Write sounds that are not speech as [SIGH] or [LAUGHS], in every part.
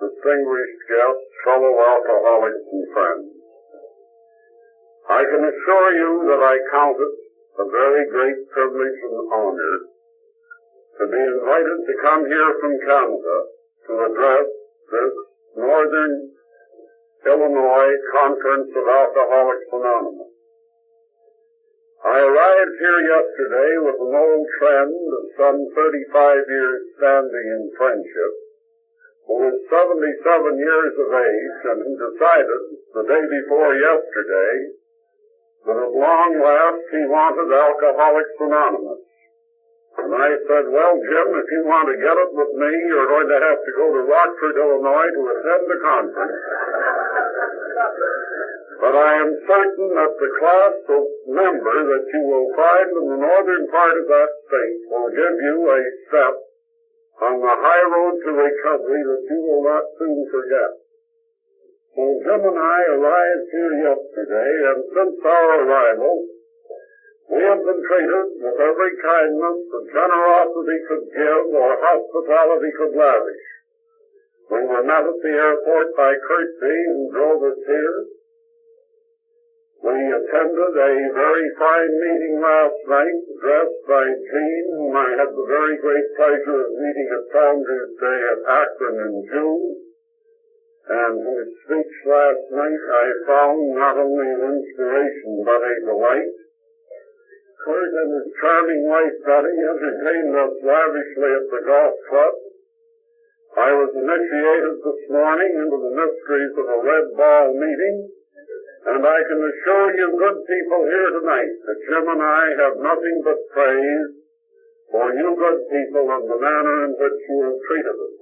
Distinguished guests, fellow alcoholics and friends. I can assure you that I count it a very great privilege and honor to be invited to come here from Canada to address this Northern Illinois Conference of Alcoholics Anonymous. I arrived here yesterday with an old friend of some 35 years standing in friendship, who is 77 years of age and who decided the day before yesterday that at long last he wanted Alcoholics Anonymous. And I said, well, Jim, if you want to get it with me, you're going to have to go to Rockford, Illinois to attend the conference. But I am certain that the class of member that you will find in the northern part of that state will give you a step on the high road to recovery that you will not soon forget. So Jim and I arrived here yesterday, and since our arrival, we have been treated with every kindness that generosity could give or hospitality could lavish. We were met at the airport by Kurt who drove us here. We attended a very fine meeting last night, addressed by Gene, whom I had the very great pleasure of meeting at Founders Day at Akron in June, and whose speech last night I found not only an inspiration but a delight. Kurt and his charming wife Betty entertained us lavishly at the golf club. I was initiated this morning into the mysteries of a red ball meeting, and I can assure you good people here tonight that Jim and I have nothing but praise for you good people and the manner in which you have treated us.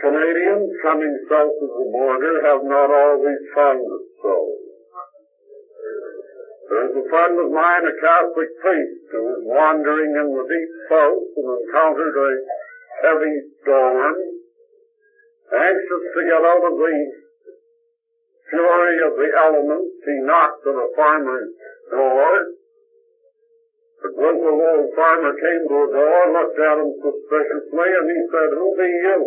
Canadians coming south of the border have not always found it so. There's a friend of mine, a Catholic priest, who was wandering in the deep south and encountered a heavy storm, anxious to get out of the fury of the elements, he knocked on a farmer's door. The grizzled old farmer came to the door, looked at him suspiciously, and he said, Who be you?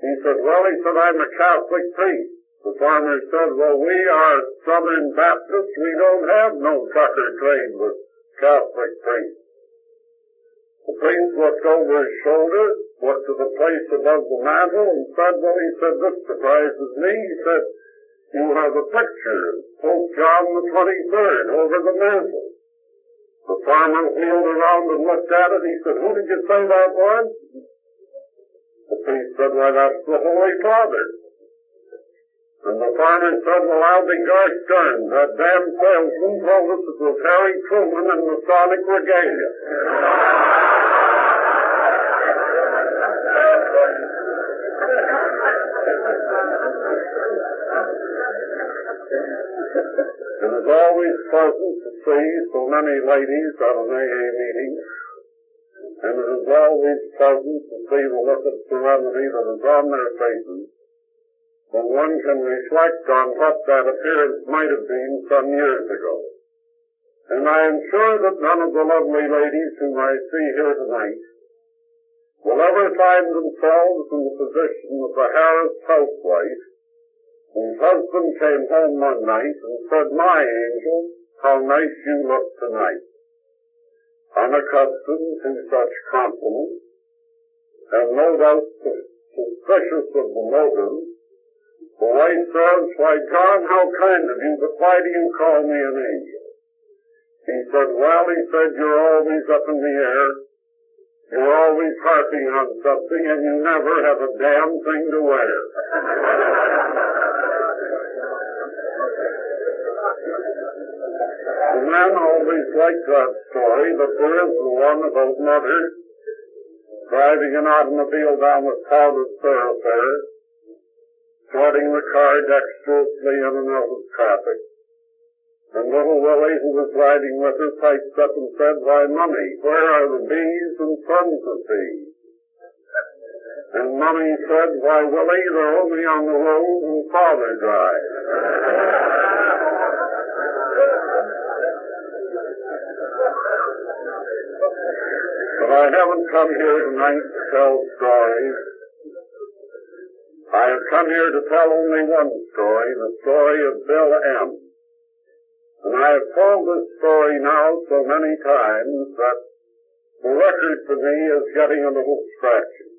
He said, Well, he said, I'm a Catholic priest. The farmer said, Well, we are Southern Baptists. We don't have no sucker trade with Catholic priests. The priest looked over his shoulder, looked to the place above the mantel, and said, Well, he said, This surprises me. He said, you have a picture of Pope John the 23rd over the mantel. The farmer wheeled around and looked at it. He said, who did you say that was? The priest said, why, that's the Holy Father. And the farmer said, well, I'll be gosh darned. That damn salesman told us it was Harry Truman and Masonic regalia. [LAUGHS] It is always pleasant to see so many ladies at an AA meeting, and it is always pleasant to see the look of serenity that is on their faces when one can reflect on what that appearance might have been some years ago. And I am sure that none of the lovely ladies whom I see here tonight will ever find themselves in the position of the Harris housewife his husband came home one night and said, My angel, how nice you look tonight. Unaccustomed to such compliments, and no doubt suspicious of the motive, the wife says, Why, John, how kind of you, but why do you call me an angel? He said, Well, he said, you're always up in the air. You're always harping on something, and you never have a damn thing to wear. [LAUGHS] men always like that story, but there is the one about mother driving an automobile down the crowded thoroughfare, sorting the car dexterously in and out of traffic. And little Willie, who was riding with her, piped up and said, Why, Mummy, where are the bees and sons of bees? And Mummy said, Why, Willie, they're only on the road when Father drives. I haven't come here tonight to tell stories. I have come here to tell only one story, the story of Bill M. And I have told this story now so many times that the record for me is getting a little scratchy.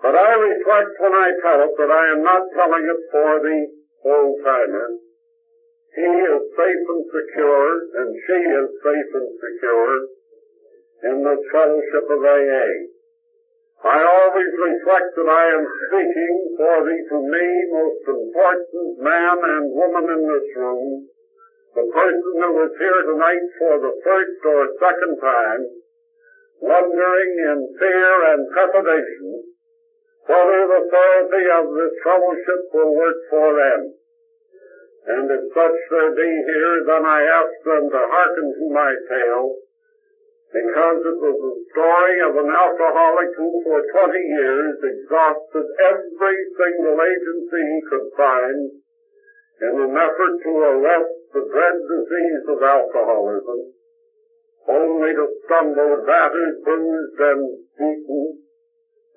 But I reflect when I tell it that I am not telling it for the old timer. He is safe and secure, and she is safe and secure in the fellowship of AA. I always reflect that I am speaking for the, to me, most important man and woman in this room, the person who is here tonight for the first or second time, wondering in fear and trepidation whether the therapy of this fellowship will work for them. And if such there be here, then I ask them to hearken to my tale, because it was the story of an alcoholic who for 20 years exhausted every single agency he could find in an effort to arrest the dread disease of alcoholism, only to stumble battered, bruised, and beaten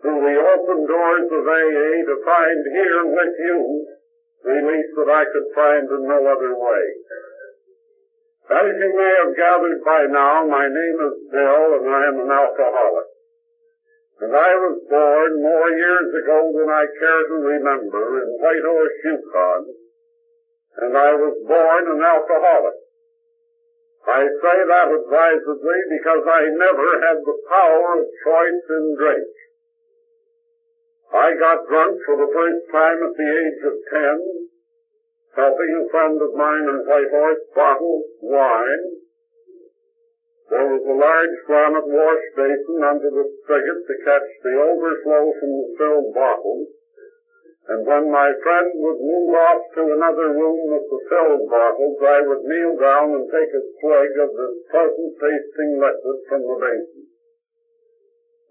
through the open doors of AA to find here with you release that I could find in no other way. As you may have gathered by now, my name is Bill and I am an alcoholic. And I was born more years ago than I care to remember in Whitehorse, Yukon, and I was born an alcoholic. I say that advisedly because I never had the power of choice in drink. I got drunk for the first time at the age of ten, helping a friend of mine in Whitehorse bottle wine. There was a large granite wash basin under the spigot to catch the overflow from the filled bottles. And when my friend would move off to another room with the filled bottles, I would kneel down and take a swig of this pleasant tasting liquid from the basin.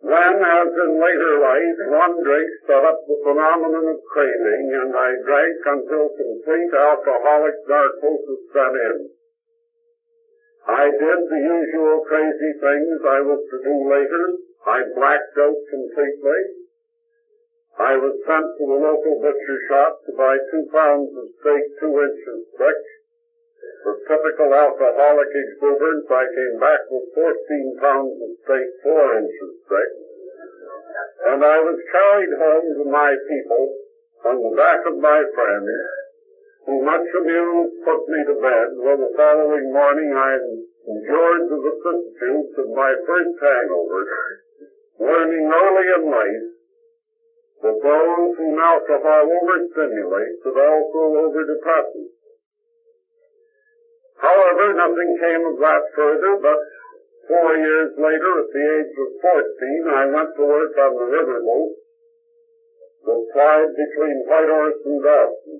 Then, as in later life, one drink set up the phenomenon of craving, and I drank until complete alcoholic narcosis set in. I did the usual crazy things I was to do later. I blacked out completely. I was sent to the local butcher shop to buy two pounds of steak two inches thick. With typical alcoholic exuberance, I came back with 14 pounds of steak four inches thick. And I was carried home to my people on the back of my friends, who much amused put me to bed, where the following morning I endured the vicissitudes of my first hangover, learning early in life that those whom alcohol overstimulates it also overdepresses. However, nothing came of that further, but four years later, at the age of 14, I went to work on the riverboat that plied between Whitehorse and Dawson.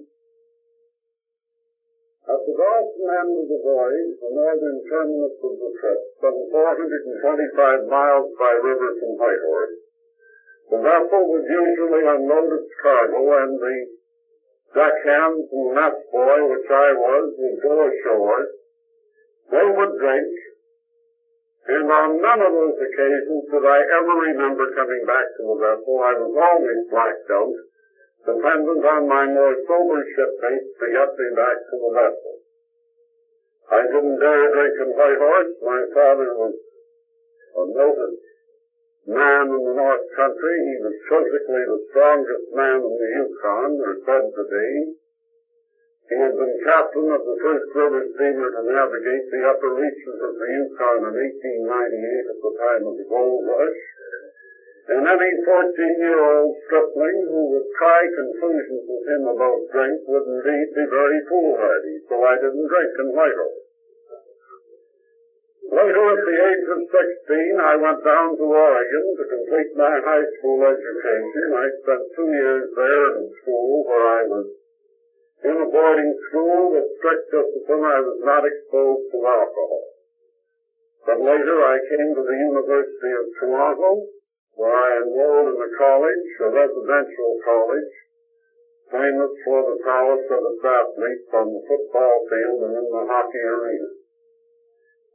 At the Dawson end of the voyage, the northern terminus of the trip, some 425 miles by river from Whitehorse, the vessel would usually unload its cargo and the deckhands and mess boy, which I was, would go ashore. They would drink, and on none of those occasions did I ever remember coming back to the vessel. I was always blacked out, dependent on my more sober shipmates to get me back to the vessel. I didn't dare drink in Whitehorse. My father was a noted man in the North Country. He was physically the strongest man in the Yukon, or said to be. He had been captain of the first river steamer to navigate the upper reaches of the Yukon in 1898 at the time of the gold rush. And any 14-year-old stripling who would try conclusions with him about drink would indeed be very foolhardy, so I didn't drink in Whitehorse. Later, at the age of 16, I went down to Oregon to complete my high school education. I spent two years there in school where I was in a boarding school with strict discipline. I was not exposed to alcohol. But later I came to the University of Toronto where I enrolled in a college, a residential college, famous for the prowess of its athletes on the football field and in the hockey arena.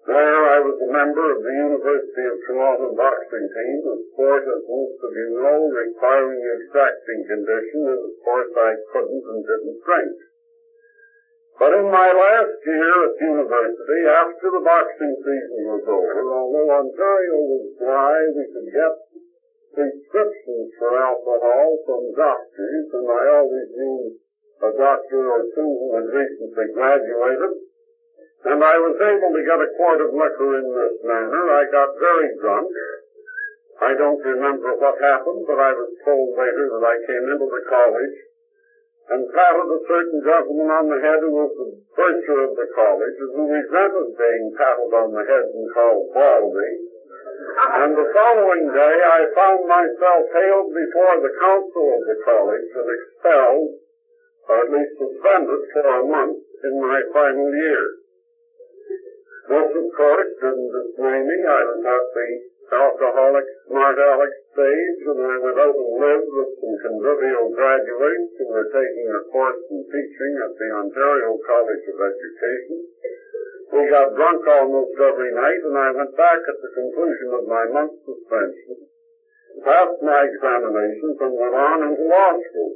There I was a member of the University of Toronto boxing team, a sport, as most of you know, requiring exacting condition, and of course I couldn't and didn't drink. But in my last year at university, after the boxing season was over, although Ontario was dry, we could get prescriptions for alcohol from doctors, and I always knew a doctor or two who had recently graduated, and I was able to get a quart of liquor in this manner. I got very drunk. I don't remember what happened, but I was told later that I came into the college and patted a certain gentleman on the head who was the bursar of the college and who resented being patted on the head and called baldy. And the following day I found myself hailed before the council of the college and expelled, or at least suspended for a month in my final year. This, of course, didn't dismay. I was at the alcoholic, smart aleck stage, and I out and lived with some convivial graduates who were taking a course in teaching at the Ontario College of Education. We got drunk almost every night, and I went back at the conclusion of my month's suspension, passed my examinations, and went on into law school.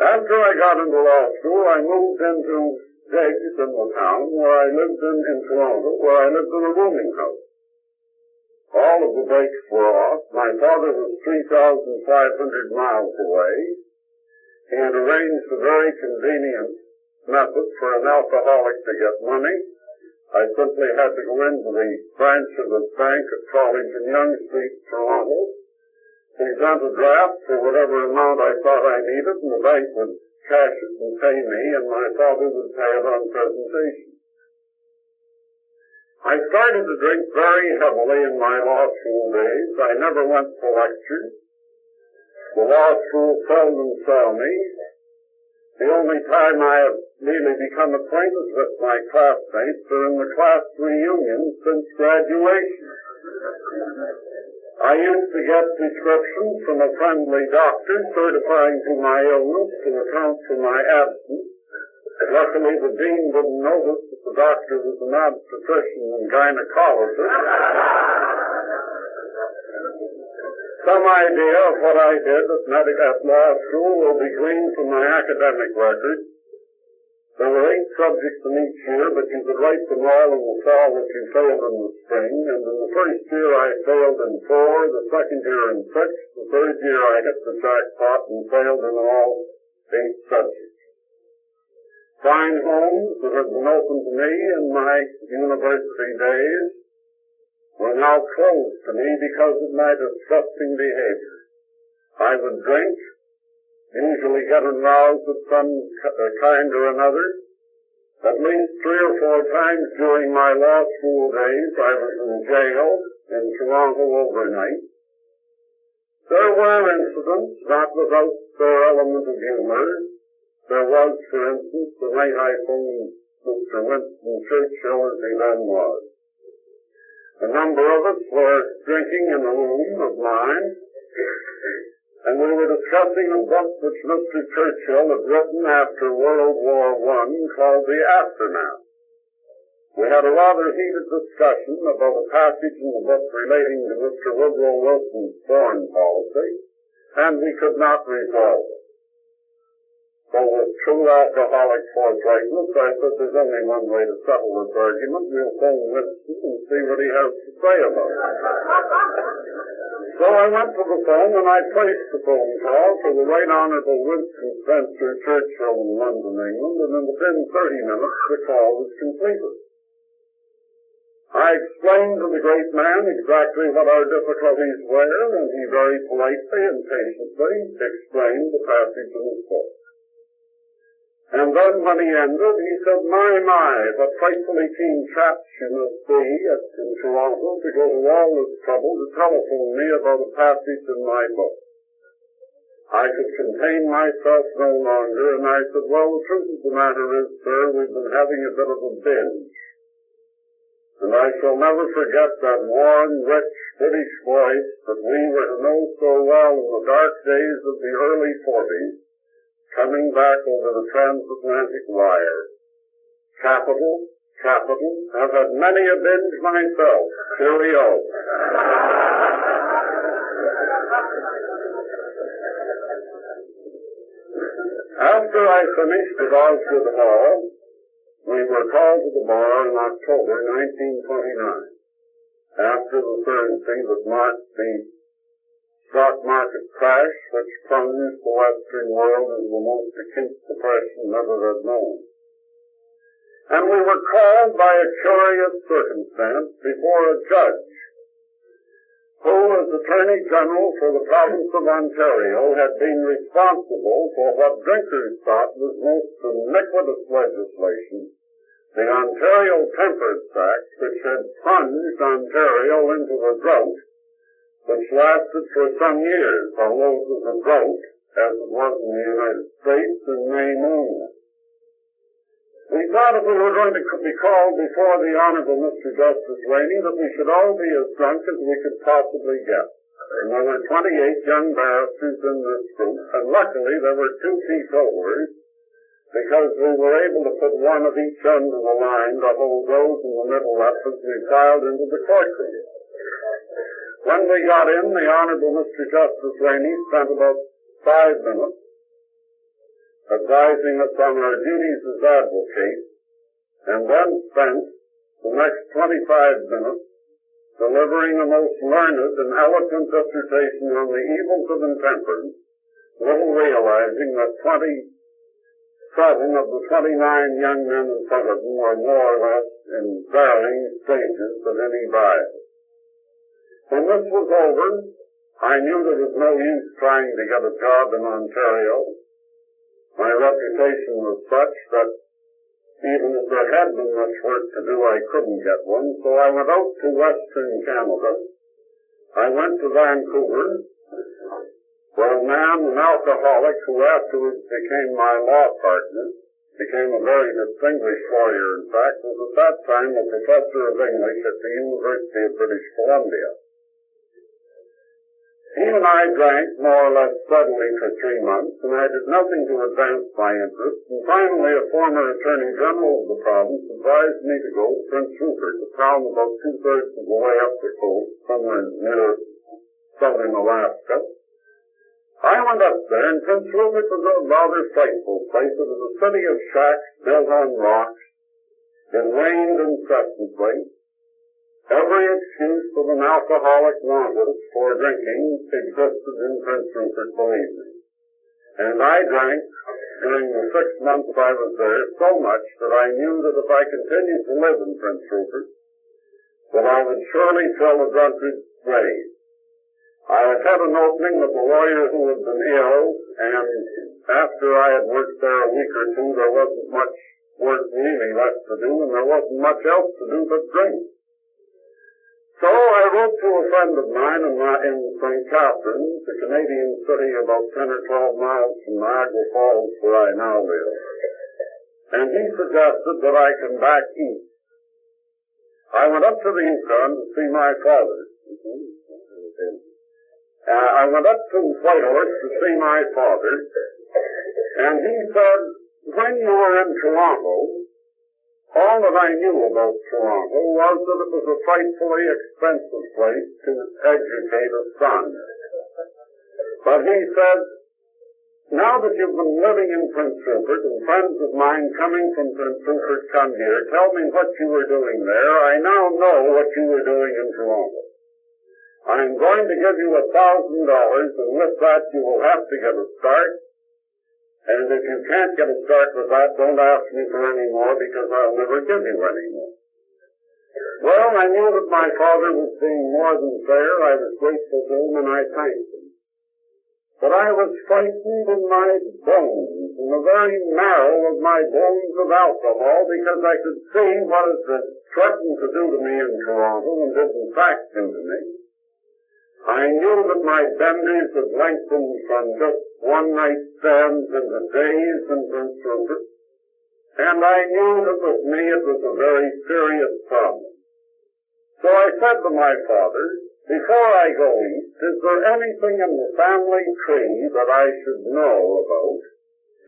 After I got into law school, I moved into Diggs in the town where I lived in, in Toronto, where I lived in a rooming house. All of the brakes were off. My father was 3,500 miles away. He had arranged a very convenient method for an alcoholic to get money. I simply had to go into the branch of the bank at College and Yonge Street, Toronto, present a draft for whatever amount I thought I needed, and the bank would cash it and pay me, and my father would pay it on presentation. I started to drink very heavily in my law school days. I never went to lectures. The law school seldom saw me. The only time I have really become acquainted with my classmates are in the class reunion since graduation. I used to get prescriptions from a friendly doctor certifying to my illness to account for my absence. Luckily, the dean didn't notice that the doctor was an obstetrician and gynecologist. Some idea of what I did at medical law school will be gleaned from my academic record. There were eight subjects in each year, but you could write them all in the fall if you failed in the spring. And in the first year I failed in four, the second year in six, the third year I hit the jackpot and failed in all eight subjects. Fine homes that had been open to me in my university days were now closed to me because of my disgusting behavior. I would drink, usually get aroused of some uh, kind or another. At least three or four times during my law school days, I was in jail in Toronto overnight. There were incidents, not without their element of humor. There was, for instance, the night I phoned Mr. Winston Churchill as he then was. A number of us were drinking in a room of mine, and we were discussing a book which Mr. Churchill had written after World War I called The Aftermath. We had a rather heated discussion about a passage in the book relating to Mr. Woodrow Wilson's foreign policy, and we could not resolve So with true alcoholic forthrightness, I said there's only one way to settle this argument. We'll phone Winston and see what he has to say about it. [LAUGHS] So I went to the phone and I placed the phone call to the Right Honorable Winston Spencer Churchill in London, England, and within 30 minutes the call was completed. I explained to the great man exactly what our difficulties were, and he very politely and patiently explained the passage in the book. And then when he ended, he said, my, my, what frightfully keen chaps you must be in Toronto to go to all this trouble to telephone me about a passage in my book. I could contain myself no longer, and I said, well, the truth of the matter is, sir, we've been having a bit of a binge. And I shall never forget that warm, rich British voice that we were to know so well in the dark days of the early forties, coming back over the transatlantic wire. Capital, capital. I've had many a binge myself. Cheerio. After I finished at Osgoode Hall, we were called to the bar in October 1929. After the Thursday that marked the stock market crash which plunged the Western world into the most acute depression ever had known. And we were called by a curious circumstance before a judge who, as Attorney General for the province of Ontario, had been responsible for what drinkers thought was most iniquitous legislation, the Ontario Temperance Act, which had plunged Ontario into a drought which lasted for some years, although it was a drought, as it was in the United States, in May only. We thought if we were going to be called before the Honorable Mr. Justice Raney that we should all be as drunk as we could possibly get. And there were 28 young barristers in this group, and luckily there were two teetotalers, because we were able to put one of each end of the line to hold those in the middle up as we filed into the courtroom. When we got in, the Honorable Mr. Justice Raney spent about five minutes advising us on our duties as advocates, and then spent the next 25 minutes delivering a most learned and eloquent dissertation on the evils of intemperance, little realizing that 27 of the 29 young men in front of him were more or less in varying stages of any bias. When this was over, I knew there was no use trying to get a job in Ontario. My reputation was such that even if there had been much work to do, I couldn't get one, so I went out to Western Canada. I went to Vancouver, where a man, an alcoholic, who afterwards became my law partner, became a very distinguished lawyer, in fact, was at that time a professor of English at the University of British Columbia. He and I drank more or less steadily for three months, and I did nothing to advance my interest, and finally a former Attorney General of the province advised me to go to Prince Rupert, a town about two-thirds of the way up the coast, somewhere near southern Alaska. I went up there, and Prince Rupert was a rather frightful place. It was a city of shacks built on rocks. It rained incessantly. Every excuse that an alcoholic wanted for drinking existed in Prince Rupert, believe me. And I drank during the six months I was there so much that I knew that if I continued to live in Prince Rupert, that I would surely fill a drunkard's grave. I had had an opening with a lawyer who had been ill, and after I had worked there a week or two, there wasn't much work really left to do, and there wasn't much else to do but drink. So I wrote to a friend of mine in, in St. Catharines, a Canadian city about 10 or 12 miles from Niagara Falls, where I now live. And he suggested that I come back east. I went up to the Yukon to see my father. Uh, I went up to Whitehorse to see my father, and he said, when you were in Toronto, all that I knew about Toronto was that it was a frightfully expensive place to educate a son. But he said, now that you've been living in Prince Rupert and friends of mine coming from Prince Rupert come here, tell me what you were doing there. I now know what you were doing in Toronto. I'm going to give you a thousand dollars and with that you will have to get a start and if you can't get a start with that, don't ask me for any more because I'll never give you any more. Well, I knew that my father was being more than fair. I was grateful to him and I thanked him. But I was frightened in my bones, in the very marrow of my bones of alcohol, because I could see what it had threatened to do to me in Toronto and did in fact do to me. I knew that my benders had lengthened from just one night stands into days and months Rupert, and I knew that with me it was a very serious problem. So I said to my father, before I go east, is there anything in the family tree that I should know about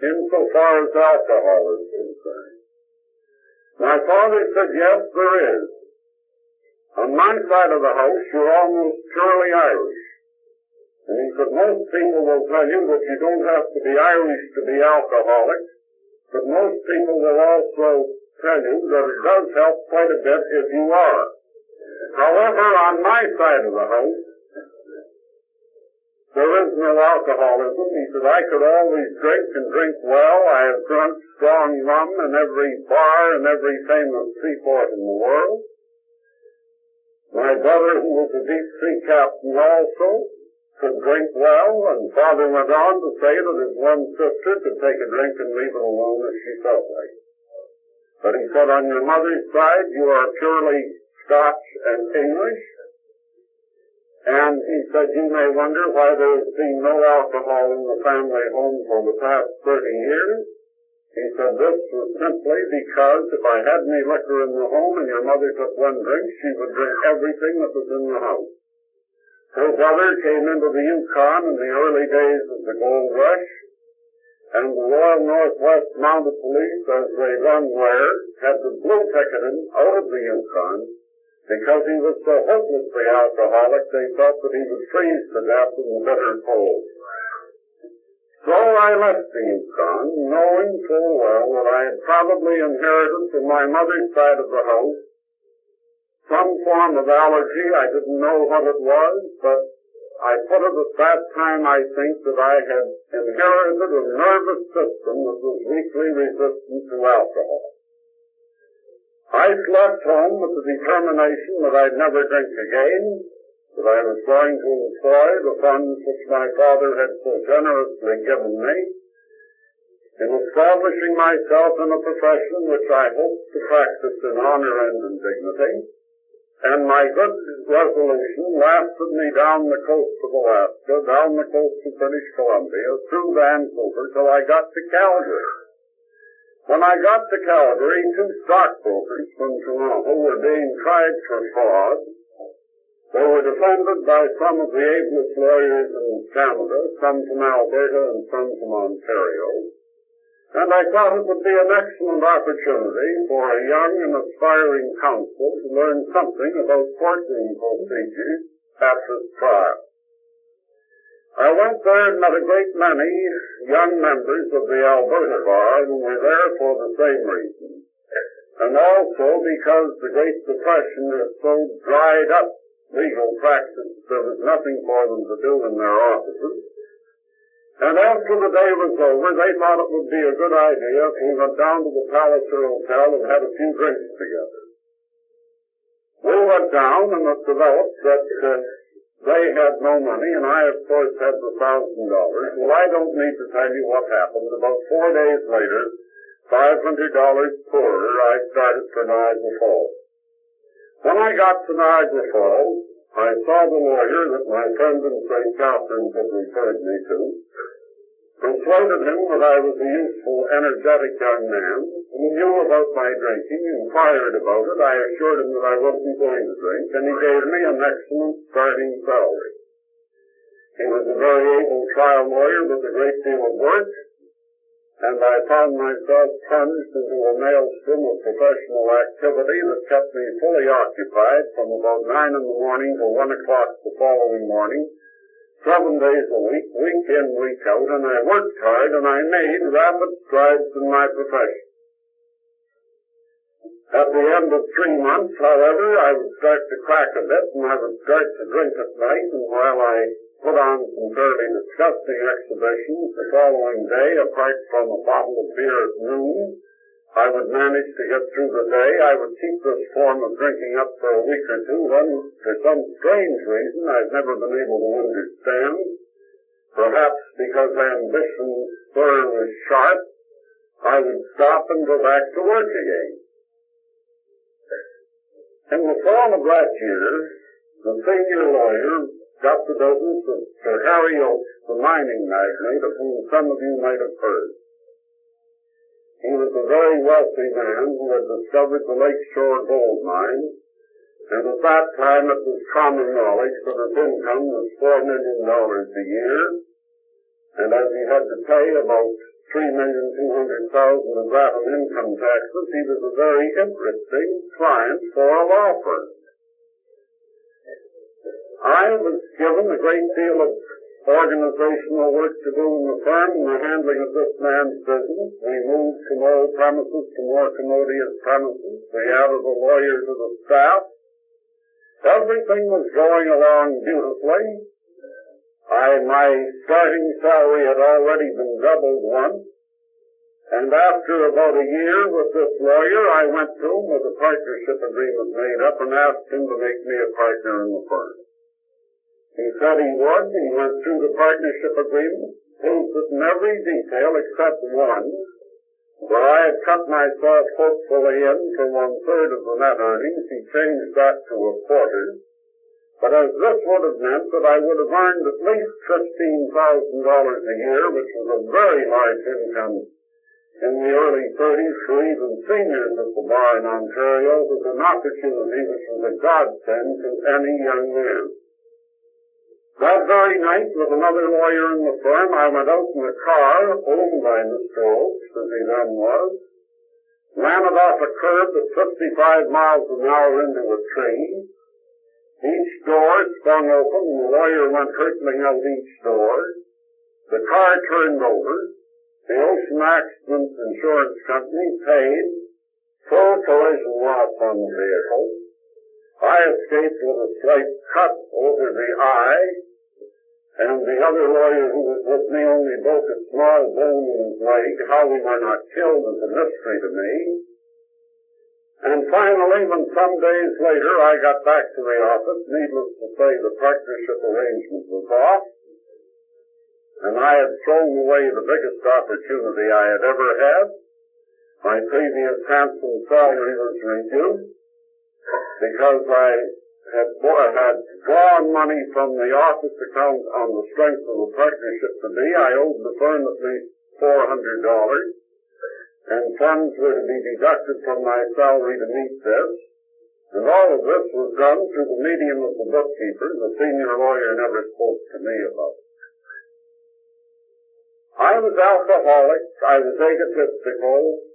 insofar as alcohol is concerned? My father said, yes, there is. On my side of the house, you're almost purely Irish. And he said, most people will tell you that you don't have to be Irish to be alcoholic, but most people will also tell you that it does help quite a bit if you are. However, on my side of the house, there is no alcoholism. He said, I could always drink and drink well. I have drunk strong rum in every bar and every famous seaport in the world. My brother, who was a deep sea captain also, could drink well, and father went on to say that his one sister could take a drink and leave it alone if she felt like. But he said, on your mother's side, you are purely Scotch and English, and he said, you may wonder why there has been no alcohol in the family home for the past 30 years. He said, this was simply because if I had any liquor in the home and your mother took one drink, she would drink everything that was in the house. Her brother came into the Yukon in the early days of the gold rush, and the Royal Northwest Mounted Police, as they then were, had to blue ticket him out of the Yukon because he was so hopelessly alcoholic, they thought that he would freeze to death in the bitter cold. So I left the Yukon, knowing full well that I had probably inherited from my mother's side of the house some form of allergy. I didn't know what it was, but I put it at that time, I think, that I had inherited a nervous system that was weakly resistant to alcohol. I left home with the determination that I'd never drink again, that I was going to employ the funds which my father had so generously given me in establishing myself in a profession which I hoped to practice in honor and in dignity. And my good resolution lasted me down the coast of Alaska, down the coast of British Columbia, through Vancouver, till I got to Calgary. When I got to Calgary, two stockbrokers from Toronto were being tried for fraud. They were defended by some of the ablest lawyers in Canada, some from Alberta and some from Ontario. And I thought it would be an excellent opportunity for a young and aspiring counsel to learn something about courtroom procedures at this trial. I went there and met a great many young members of the Alberta Bar who were there for the same reason. And also because the Great Depression has so dried up legal practice, there was nothing for them to do in their offices. And after the day was over, they thought it would be a good idea if we went down to the Palliser Hotel and had a few drinks together. We went down and it developed that uh, they had no money, and I, of course, had the thousand dollars. Well, I don't need to tell you what happened. About four days later, five hundred dollars poorer, I started for Niagara Falls. When I got to Niagara Falls, I saw the lawyer that my friend in St. Catharines had referred me to, persuaded him that I was a useful, energetic young man who knew about my drinking, inquired about it. I assured him that I wasn't going to drink, and he gave me an excellent starting salary. He was a very able trial lawyer with a great deal of work, and I found myself plunged into a maelstrom of professional activity that kept me fully occupied from about nine in the morning till one o'clock the following morning, seven days a week, week in, week out, and I worked hard and I made rapid strides in my profession. At the end of three months, however, I would start to crack a bit and I would start to drink at night and while I put on some fairly disgusting exhibitions the following day, apart from a bottle of beer at noon, I would manage to get through the day. I would keep this form of drinking up for a week or two. Then, for some strange reason I've never been able to understand, perhaps because ambition spur was sharp, I would stop and go back to work again. In the fall of that year, the senior lawyer business of Sir Harry Oakes, the mining magnate of whom some of you might have heard. He was a very wealthy man who had discovered the Lakeshore gold mine, and at that time it was common knowledge that his income was four million dollars a year, and as he had to pay about three million two hundred thousand of that in income taxes, he was a very interesting client for a law firm. I was given a great deal of organizational work to do in the firm and the handling of this man's business. We moved from old premises to more commodious premises. We added a lawyer to the staff. Everything was going along beautifully. I, my starting salary had already been doubled once. And after about a year with this lawyer, I went to him with a partnership agreement made up and asked him to make me a partner in the firm. He said he would. He went through the partnership agreement, proved it in every detail except one, where I had cut myself hopefully in for one third of the net earnings. He changed that to a quarter. But as this would have meant that I would have earned at least $15,000 a year, which was a very large income in the early 30s for even seniors at the bar in Ontario, was an opportunity which was a godsend to any young man. That very night, with another lawyer in the firm, I went out in a car owned by Mr. Oakes, as he then was, it off a curb at 55 miles an hour into a tree. Each door swung open, and the lawyer went hurtling out each door. The car turned over. The Ocean Accident Insurance Company paid full collision loss on the vehicle. I escaped with a slight cut over the eye, and the other lawyer who was with me only broke a small bone in his leg. How we were not killed is a mystery to me. And finally, when some days later I got back to the office, needless to say the partnership arrangement was off, and I had thrown away the biggest opportunity I had ever had. My previous handsome salary was reduced because I had, had drawn money from the office account on the strength of the partnership to me. I owed the firm at least $400 and funds were to be deducted from my salary to meet this. And all of this was done through the medium of the bookkeeper. The senior lawyer never spoke to me about it. I was alcoholic. I was egotistical.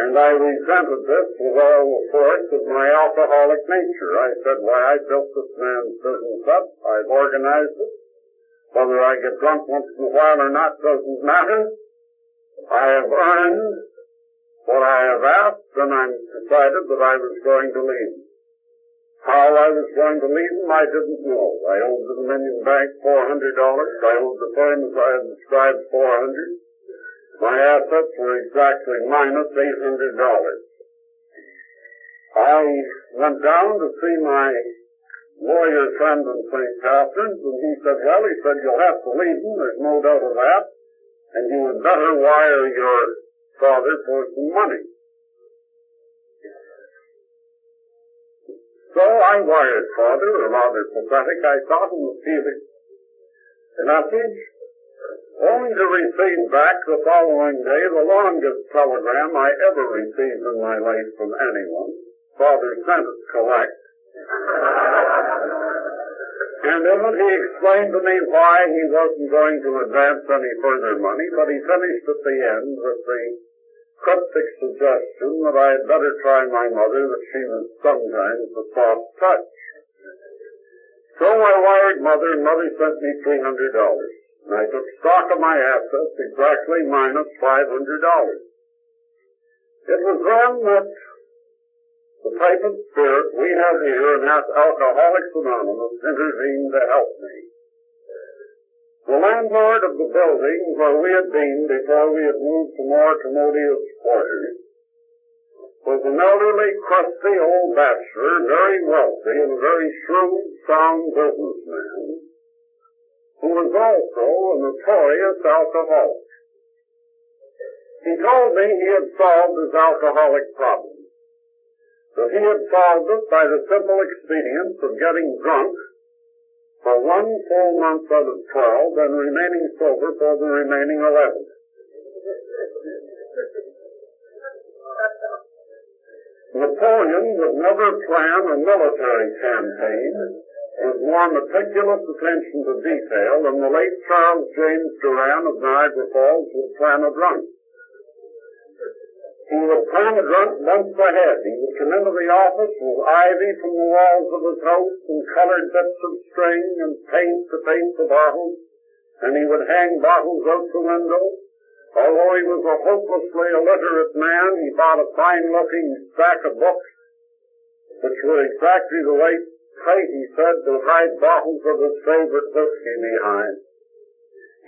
And I resented this with all the force of my alcoholic nature. I said, why, I built this man's business up. I've organized it. Whether I get drunk once in a while or not doesn't matter. I have earned what I have asked, and I'm decided that I was going to leave. How I was going to leave him, I didn't know. I owed the Dominion Bank $400. I owed the firm, as I had described, 400 my assets were exactly minus $800. I went down to see my lawyer friend in St. Catharines, and he said, well, he said, you'll have to leave him, there's no doubt of that, and you would better wire your father for some money. So I wired father, a rather pathetic, I thought, and received a message only to receive back the following day the longest telegram I ever received in my life from anyone. Father sent it collect. and in it he explained to me why he wasn't going to advance any further money, but he finished at the end with the cryptic suggestion that I had better try my mother, that she was sometimes the soft touch. So I wired mother, and mother sent me three hundred dollars. And I took stock of my assets exactly minus $500. It was then that the type of spirit we have here in Alcoholics Anonymous intervened to help me. The landlord of the building where we had been before we had moved to more commodious quarters was an elderly, crusty old bachelor, very wealthy and a very shrewd, sound businessman who was also a notorious alcoholic. He told me he had solved his alcoholic problem. That he had solved it by the simple expedient of getting drunk for one full month out of twelve and remaining sober for the remaining eleven. Napoleon would never plan a military campaign with more meticulous attention to detail than the late Charles James Duran of Niagara Falls would plan a drunk. He would plan a drunk months ahead. He would come into the office with ivy from the walls of his house and colored bits of string and paint to paint the bottles, and he would hang bottles out the window. Although he was a hopelessly illiterate man, he bought a fine-looking stack of books, which were exactly the right he said, to hide bottles of his favorite whiskey behind.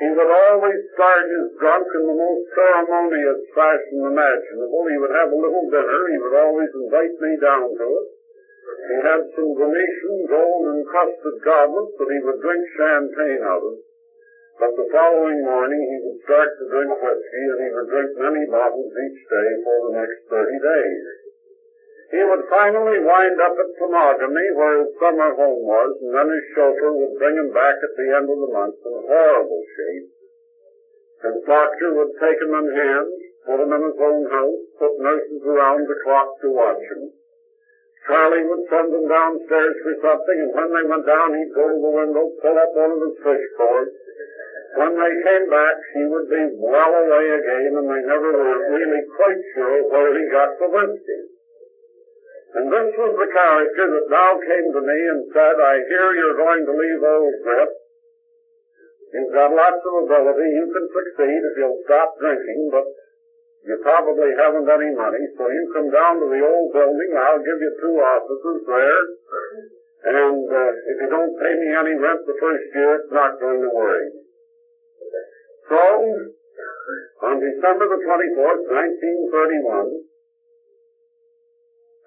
He would always start his drunk in the most ceremonious fashion imaginable. He would have a little dinner. He would always invite me down to it. He had some Venetian gold encrusted goblets that he would drink champagne out of. But the following morning he would start to drink whiskey and he would drink many bottles each day for the next 30 days. He would finally wind up at Temagami, where his summer home was, and then his chauffeur would bring him back at the end of the month in horrible shape. His doctor would take him in hand, put him in his own house, put nurses around the clock to watch him. Charlie would send them downstairs for something, and when they went down, he'd go to the window, pull up one of his fish cords. When they came back, he would be well away again, and they never were really quite sure where he got the whiskey. And this was the character that now came to me and said, I hear you're going to leave old Grip. You've got lots of ability. You can succeed if you'll stop drinking, but you probably haven't any money, so you come down to the old building. I'll give you two offices there. And uh, if you don't pay me any rent the first year, it's not going to worry. So, on December the 24th, 1931,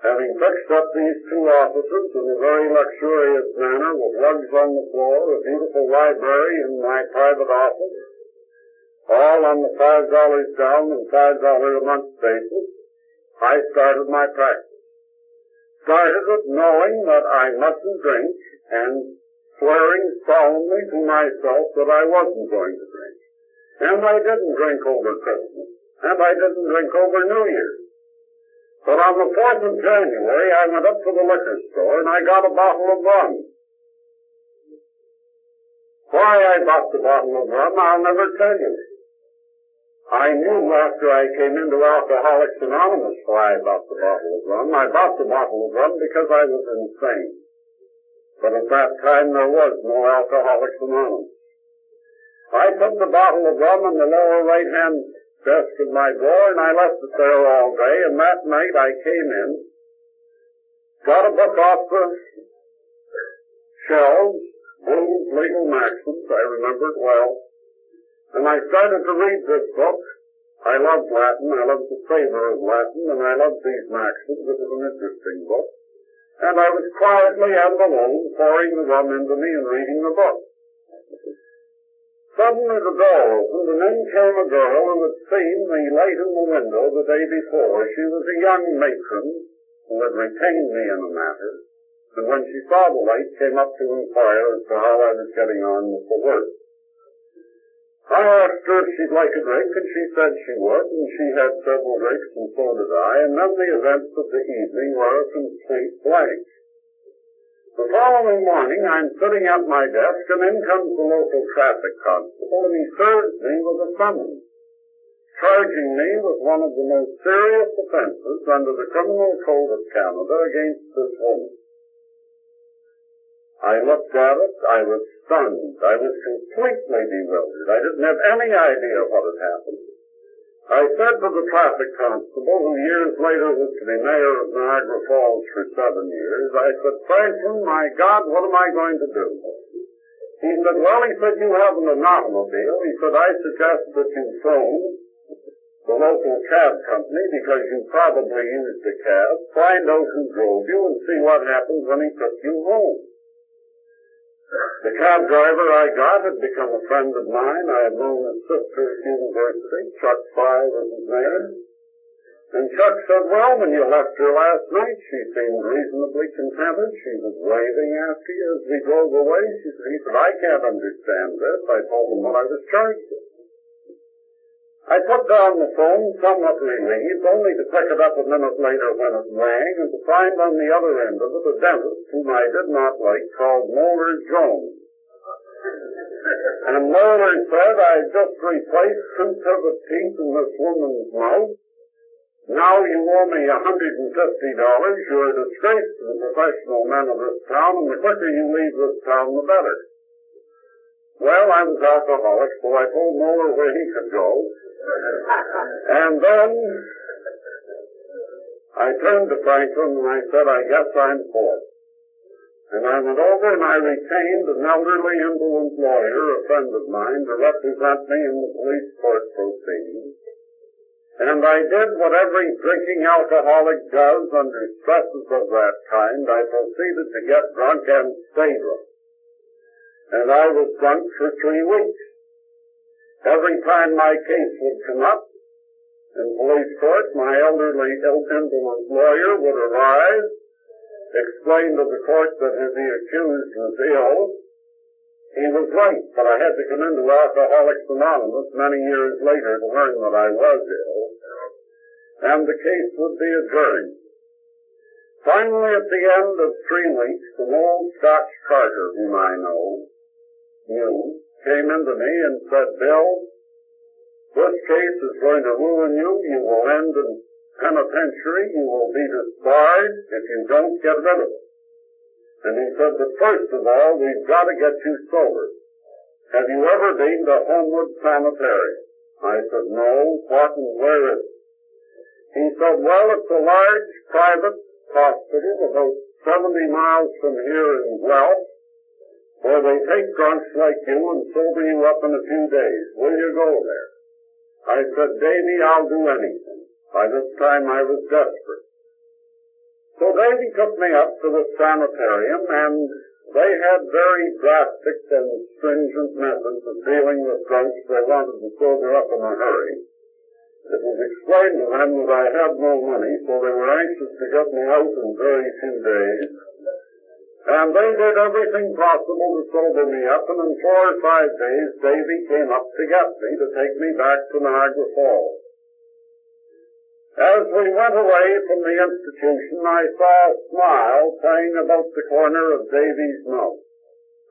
Having fixed up these two offices in a very luxurious manner with rugs on the floor, a beautiful library in my private office, all on the five dollars down and five dollar a month basis, I started my practice. Started it knowing that I mustn't drink and swearing solemnly to myself that I wasn't going to drink. And I didn't drink over Christmas. And I didn't drink over New Year's. But on the 4th of January, I went up to the liquor store and I got a bottle of rum. Why I bought the bottle of rum, I'll never tell you. I knew after I came into Alcoholics Anonymous why I bought the bottle of rum. I bought the bottle of rum because I was insane. But at that time there was no Alcoholics Anonymous. I put the bottle of rum in the lower right hand desk in my drawer, and I left it there all day, and that night I came in, got a book off the shelves, Broom's Legal Maxims, I remember it well, and I started to read this book. I loved Latin, I loved the favor of Latin, and I loved these maxims. It was an interesting book. And I was quietly and alone pouring the rum into me and reading the book. Suddenly the door opened, and in came a girl who had seen the light in the window the day before. She was a young matron who had retained me in the matter, and when she saw the light, came up to inquire as to how I was getting on with the work. I asked her if she'd like a drink, and she said she would, and she had several drinks, and so did I, and then the events of the evening were a complete blank. The following morning, I'm sitting at my desk, and in comes the local traffic constable, and he serves me with a summons, charging me with one of the most serious offenses under the Criminal Code of Canada against this woman. I looked at it, I was stunned, I was completely bewildered, I didn't have any idea what had happened. I said to the traffic constable, who years later was to be mayor of Niagara Falls for seven years, I said, Franklin, my God, what am I going to do? He said, well, he said, you have an automobile. He said, I suggest that you phone the local cab company because you probably used a cab, find out who drove you and see what happens when he took you home. The cab driver I got had become a friend of mine. I had known his sister at university. Chuck Fry was name. And Chuck said, well, when you left her last night, she seemed reasonably contented. She was waving after you as we drove away. She said, he said, I can't understand this. I told him what I was charged with. I put down the phone somewhat relieved, only to pick it up a minute later when it rang, and to find on the other end of it a dentist whom I did not like called Moeller Jones. And Moeller said, I just replaced two pivot teeth in this woman's mouth. Now you owe me $150. You're a disgrace to the professional men of this town, and the quicker you leave this town, the better. Well, I was alcoholic, so I told Moeller where he could go. And then I turned to Franklin and I said, I guess I'm full. And I went over and I retained an elderly indolent lawyer, a friend of mine, to represent me in the police court proceedings. And I did what every drinking alcoholic does under stresses of that kind. I proceeded to get drunk and stay drunk. And I was drunk for three weeks. Every time my case would come up in police court, my elderly indolent lawyer would arise, explain to the court that the accused was ill. He was right, but I had to come into Alcoholics Anonymous many years later to learn that I was ill, and the case would be adjourned. Finally, at the end of three weeks, an old Scotch carter whom I know knew came into me and said, Bill, this case is going to ruin you. You will end in penitentiary. You will be disbarred if you don't get rid of it. And he said, but first of all, we've got to get you sober. Have you ever been to Homewood Sanitarium? I said, no. What and where is it? He said, well, it's a large private hospital about 70 miles from here in Guelph or they take drunks like you and sober you up in a few days. Will you go there? I said, Davy, I'll do anything. By this time I was desperate. So Davy took me up to the sanitarium and they had very drastic and stringent methods of dealing with drunks they wanted to sober up in a hurry. It was explained to them that I had no money, so they were anxious to get me out in very few days. And they did everything possible to sober me up, and in four or five days, Davy came up to get me to take me back to Niagara Falls. As we went away from the institution, I saw a smile playing about the corner of Davy's mouth.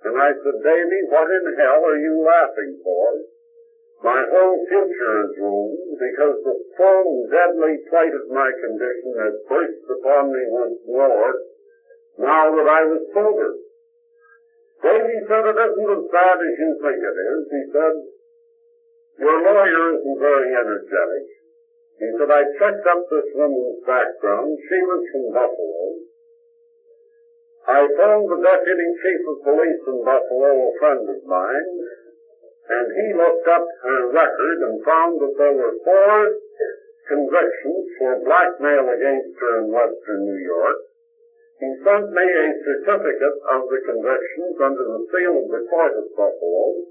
And I said, Davy, what in hell are you laughing for? My whole future is ruined because the full deadly plight of my condition has burst upon me once more now that I was sober. Davy said it isn't as bad as you think it is. He said, your lawyer isn't very energetic. He said, I checked up this woman's background. She was from Buffalo. I phoned the deputy chief of police in Buffalo, a friend of mine, and he looked up her record and found that there were four convictions for blackmail against her in western New York, he sent me a certificate of the convictions under the seal of the court of Buffalo,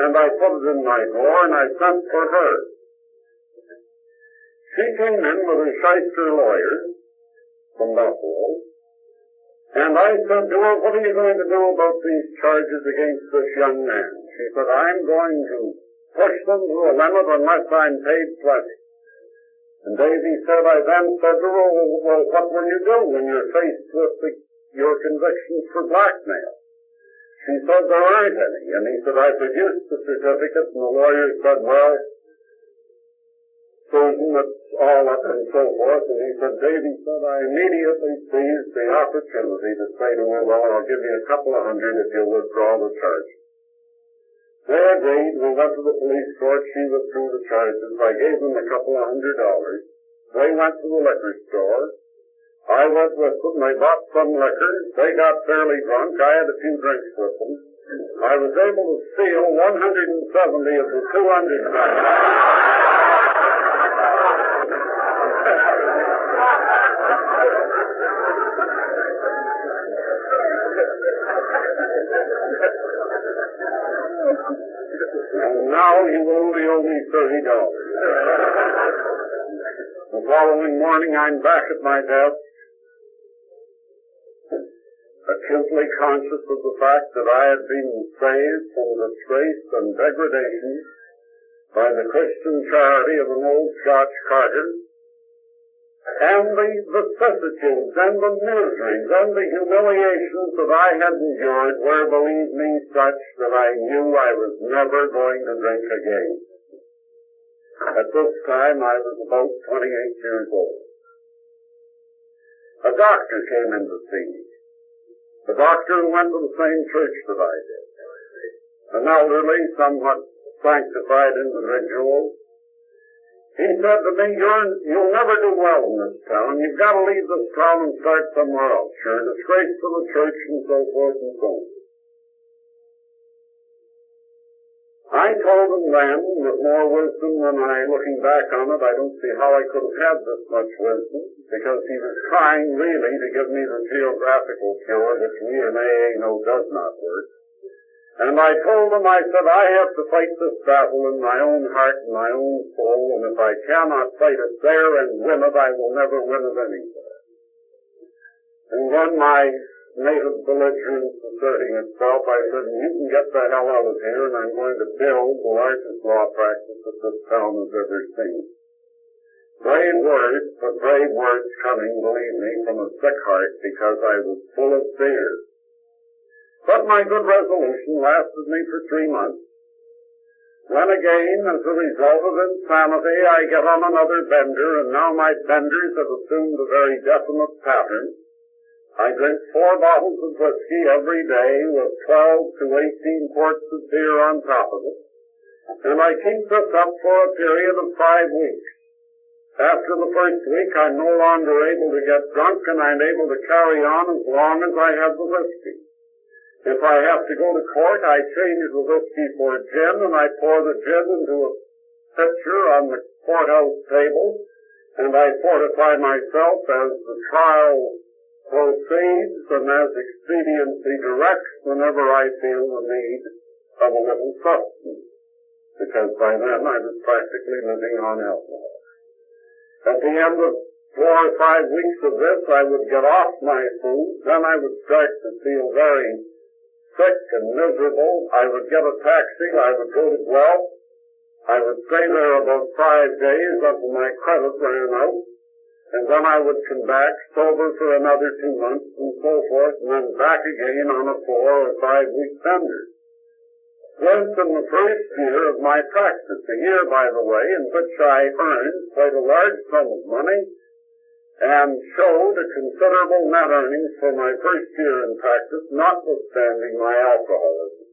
and I put it in my drawer and I sent for her. She came in with a shyster lawyer from Buffalo, and I said to her, what are you going to do about these charges against this young man? She said, I'm going to push them to a limit unless I'm paid plenty. And Davy said, I then said to her, well, what will you do when you're faced with the, your convictions for blackmail? She said, there aren't any. And he said, I produced the certificate, and the lawyer said, well, Susan, it's all up and so forth. And he said, Davy said, I immediately seized the opportunity to say to her, well, I'll give you a couple of hundred if you'll withdraw the charge. They agreed. We went to the police court. She withdrew the charges. I gave them a couple of hundred dollars. They went to the liquor store. I went with them. They bought some liquor. They got fairly drunk. I had a few drinks with them. I was able to steal 170 of the 200 now he will only owe me thirty dollars. the following morning I'm back at my desk, acutely conscious of the fact that I had been saved from disgrace and degradation by the Christian charity of an old Scotch carter, and the vicissitudes and the miseries and the humiliations that I had endured were, believe me, such that I knew I was never going to drink again. At this time I was about 28 years old. A doctor came in to see me. The doctor went to the same church that I did. An elderly, somewhat sanctified individual. He said to me, You're, you'll never do well in this town. You've got to leave this town and start somewhere else. You're a disgrace to the church and so forth and so on. I told him then, with more wisdom than I, looking back on it, I don't see how I could have had this much wisdom, because he was trying really to give me the geographical cure, which we in AA know does not work. And I told him, I said, I have to fight this battle in my own heart and my own soul, and if I cannot fight it there and win it, I will never win it anywhere. And when my native belligerence asserting itself, I said, you can get the hell out of here and I'm going to build the largest law practice that this town has ever seen. Brave words, but brave words coming, believe me, from a sick heart because I was full of fear. But my good resolution lasted me for three months. When again, as a result of insanity, I get on another bender, and now my benders have assumed a very definite pattern. I drink four bottles of whiskey every day with 12 to 18 quarts of beer on top of it. And I keep this up for a period of five weeks. After the first week, I'm no longer able to get drunk and I'm able to carry on as long as I have the whiskey. If I have to go to court, I change the whiskey for gin and I pour the gin into a pitcher on the courthouse table and I fortify myself as the trial proceeds and as expediency directs whenever I feel the need of a little substance. Because by then I was practically living on alcohol. At the end of four or five weeks of this, I would get off my food. Then I would start to feel very sick and miserable. I would get a taxi. I would go to Guelph. I would stay there about five days until my credit ran out and then I would come back sober for another two months and so forth, and then back again on a four or five week bender. This in the first year of my practice, a year, by the way, in which I earned quite a large sum of money and showed a considerable net earnings for my first year in practice, notwithstanding my alcoholism.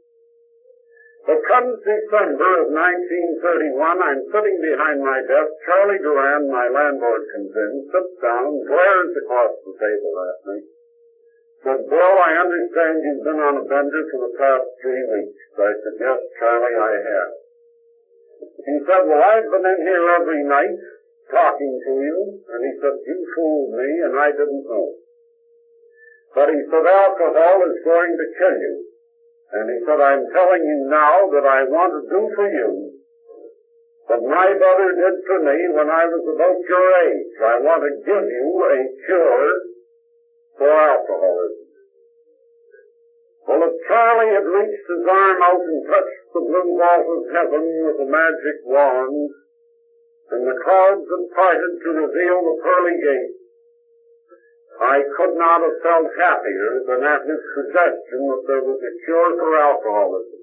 But comes December of 1931, I'm sitting behind my desk. Charlie Duran, my landlord, comes in, sits down, glares across the table at me. Said, Bill, I understand you've been on a bender for the past three weeks. I said, yes, Charlie, I have. He said, well, I've been in here every night talking to you. And he said, you fooled me and I didn't know. But he said, alcohol is going to kill you. And he said, I'm telling you now that I want to do for you what my brother did for me when I was about your age. I want to give you a cure for alcoholism. Well, if Charlie had reached his arm out and touched the blue vault of heaven with a magic wand, and the clouds had parted to reveal the pearly gates, I could not have felt happier than at his suggestion that there was a cure for alcoholism.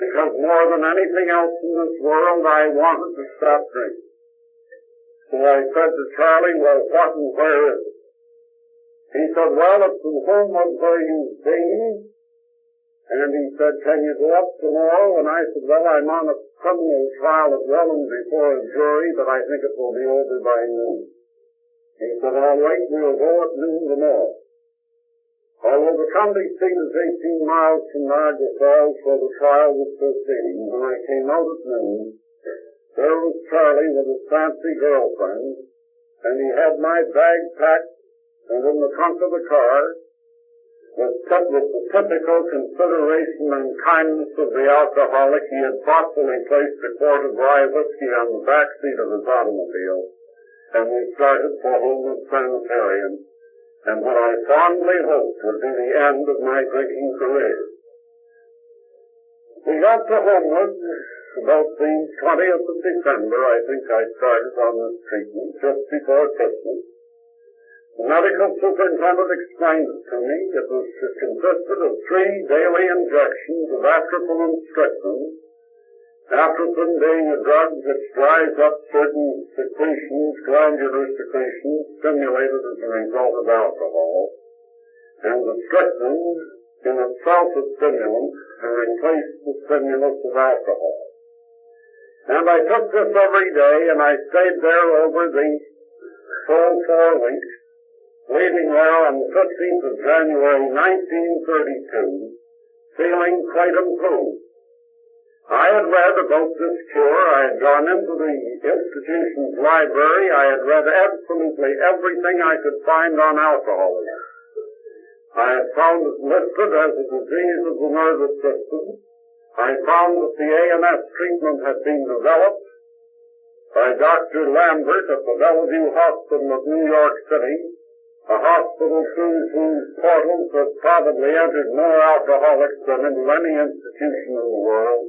Because more than anything else in this world, I wanted to stop drinking. So I said to Charlie, well, what and where is it? He said, well, it's in Homewood where you've been. And he said, can you go up tomorrow? And I said, well, I'm on a criminal trial at Welland before a jury, but I think it will be over by noon. He said, all right, we'll go at noon tomorrow. Although the county seat is 18 miles from Niagara Falls where the trial was proceeding, when I came out at noon, there was Charlie with his fancy girlfriend, and he had my bag packed, and in the trunk of the car, with, with the typical consideration and kindness of the alcoholic, he had thoughtfully placed a quart of rye whiskey on the back seat of his automobile and we started for Homewood Sanitarium, and what I fondly hoped would be the end of my drinking career. We got to Homewood about the 20th of December, I think I started on this treatment, just before Christmas. The medical superintendent explained it to me. It was it consisted of three daily injections of atropine and strychnine. Atropine being a drug which dries up certain secretions, glandular secretions, stimulated as a result of alcohol. And the strychnine in itself a stimulant to replace the stimulus of alcohol. And I took this every day and I stayed there over the full four weeks, leaving there on the 15th of January 1932, feeling quite improved. I had read about this cure. I had gone into the institution's library. I had read absolutely everything I could find on alcoholism. I had found it listed as a disease of the nervous system. I found that the AMS treatment had been developed by Dr. Lambert at the Bellevue Hospital of New York City, a hospital whose portals had probably entered more alcoholics than into any institution in the world.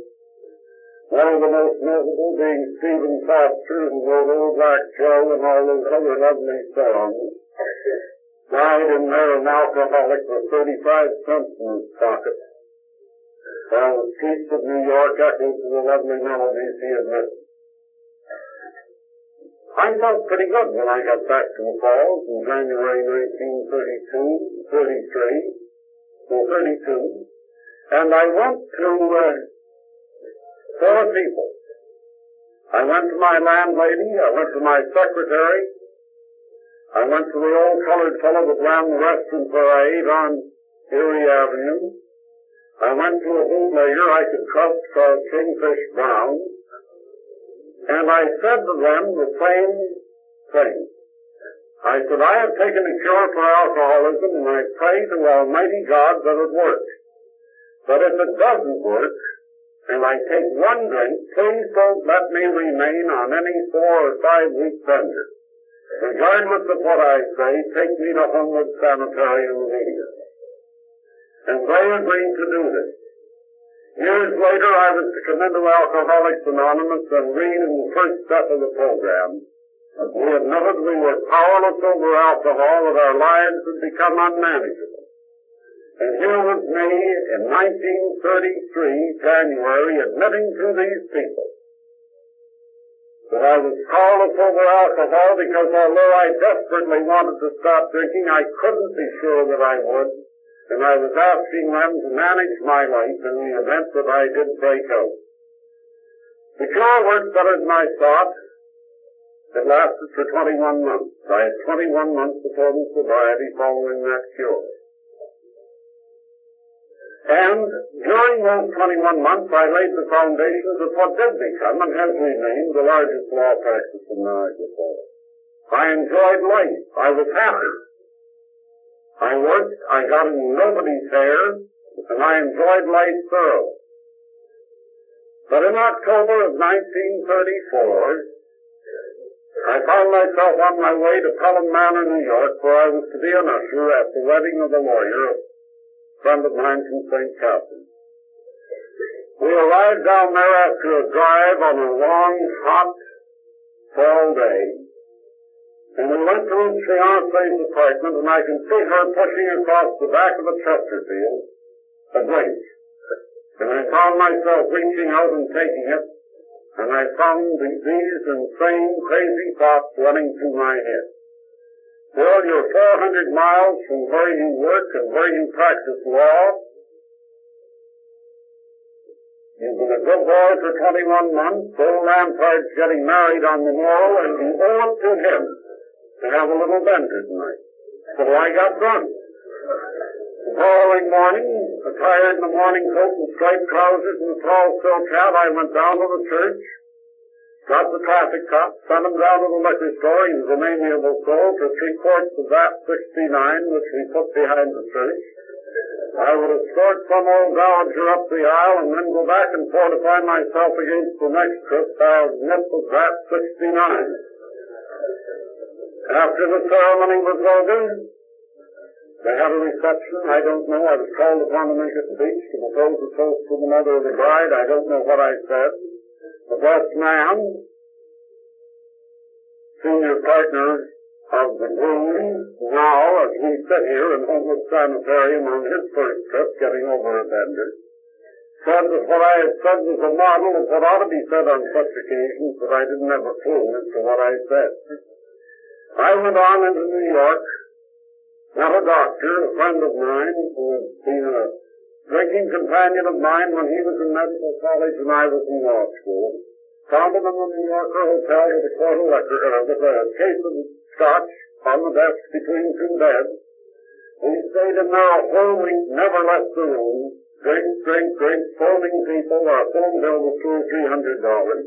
One of the most notable being Stephen Foster, who wrote Old Black Joe and all those other lovely songs died in there an alcoholic with 35 cents in his pocket. While the streets of New York echoed to the lovely melodies he had written. I felt pretty good when I got back to the Falls in January 1932, 33, or 32, and I went to uh, four people. I went to my landlady, I went to my secretary, I went to the old colored fellow that ran the restaurant where I ate on Erie Avenue. I went to a bootlegger I could trust called Kingfish Brown. And I said to them the same thing. I said, I have taken a cure for alcoholism and I pray to Almighty God that it works. But if it doesn't work, and I take one drink, please don't let me remain on any four or five week bender. Regardless of what I say, take me to Homewood Sanitarium immediately. And they agreed to do this. Years later, I was to come into Alcoholics Anonymous and read in the first step of the program. that We admitted we were powerless over alcohol, that our lives had become unmanageable. And here was me in 1933, January, admitting to these people that I was powerless over alcohol because although I desperately wanted to stop drinking, I couldn't be sure that I would. And I was asking them to manage my life in the event that I did break out. The cure worked better than I thought. It lasted for 21 months. I had 21 months of total sobriety following that cure. And during those 21 months, I laid the foundations of what did become and has remained the largest law practice in Niagara Falls. I enjoyed life. I was happy. I worked. I got in nobody's hair, and I enjoyed life thoroughly. But in October of 1934, I found myself on my way to Pelham Manor, New York, where I was to be an usher at the wedding of a lawyer friend of mine from St. Catharines. We arrived down there after a drive on a long, hot fall day, and we went to fiancee's apartment, and I can see her pushing across the back of a Chesterfield a drink. And I found myself reaching out and taking it, and I found these insane, crazy thoughts running through my head. Well, you're 400 miles from where you work and where you practice law. You've been a good boy for 21 months. Bill Lampart's getting married on the morrow, and you owe it to him to have a little bender tonight. So I got drunk. The following morning, attired in the morning coat and striped trousers and a tall silk hat, I went down to the church got the traffic cop, sent him down to the liquor store. He was an amiable soul for three quarts of that 69, which we put behind the church. I would escort some old dowager up the aisle and then go back and fortify myself against the next trip I'll nip of that 69. After the ceremony was over, they had a reception. I don't know. I was called upon to make a speech to propose a toast to the mother of the bride. I don't know what I said. the best man, senior partner of the room, now as we sit here in Homewood Sanitarium on his first trip getting over a bender, said that what I had said was a model of what ought to be said on such occasions, but I didn't have a clue as to what I said. I went on into New York, met a doctor, a friend of mine, who had been a drinking companion of mine when he was in medical college and I was in law school. Found him in the New Yorker hotel with a quart of liquor, uh, with a case of scotch on the desk between two beds. We stayed in there a whole week, never left the room. Drink, drink, drink, phoning people. Our phone bill was two or three hundred dollars.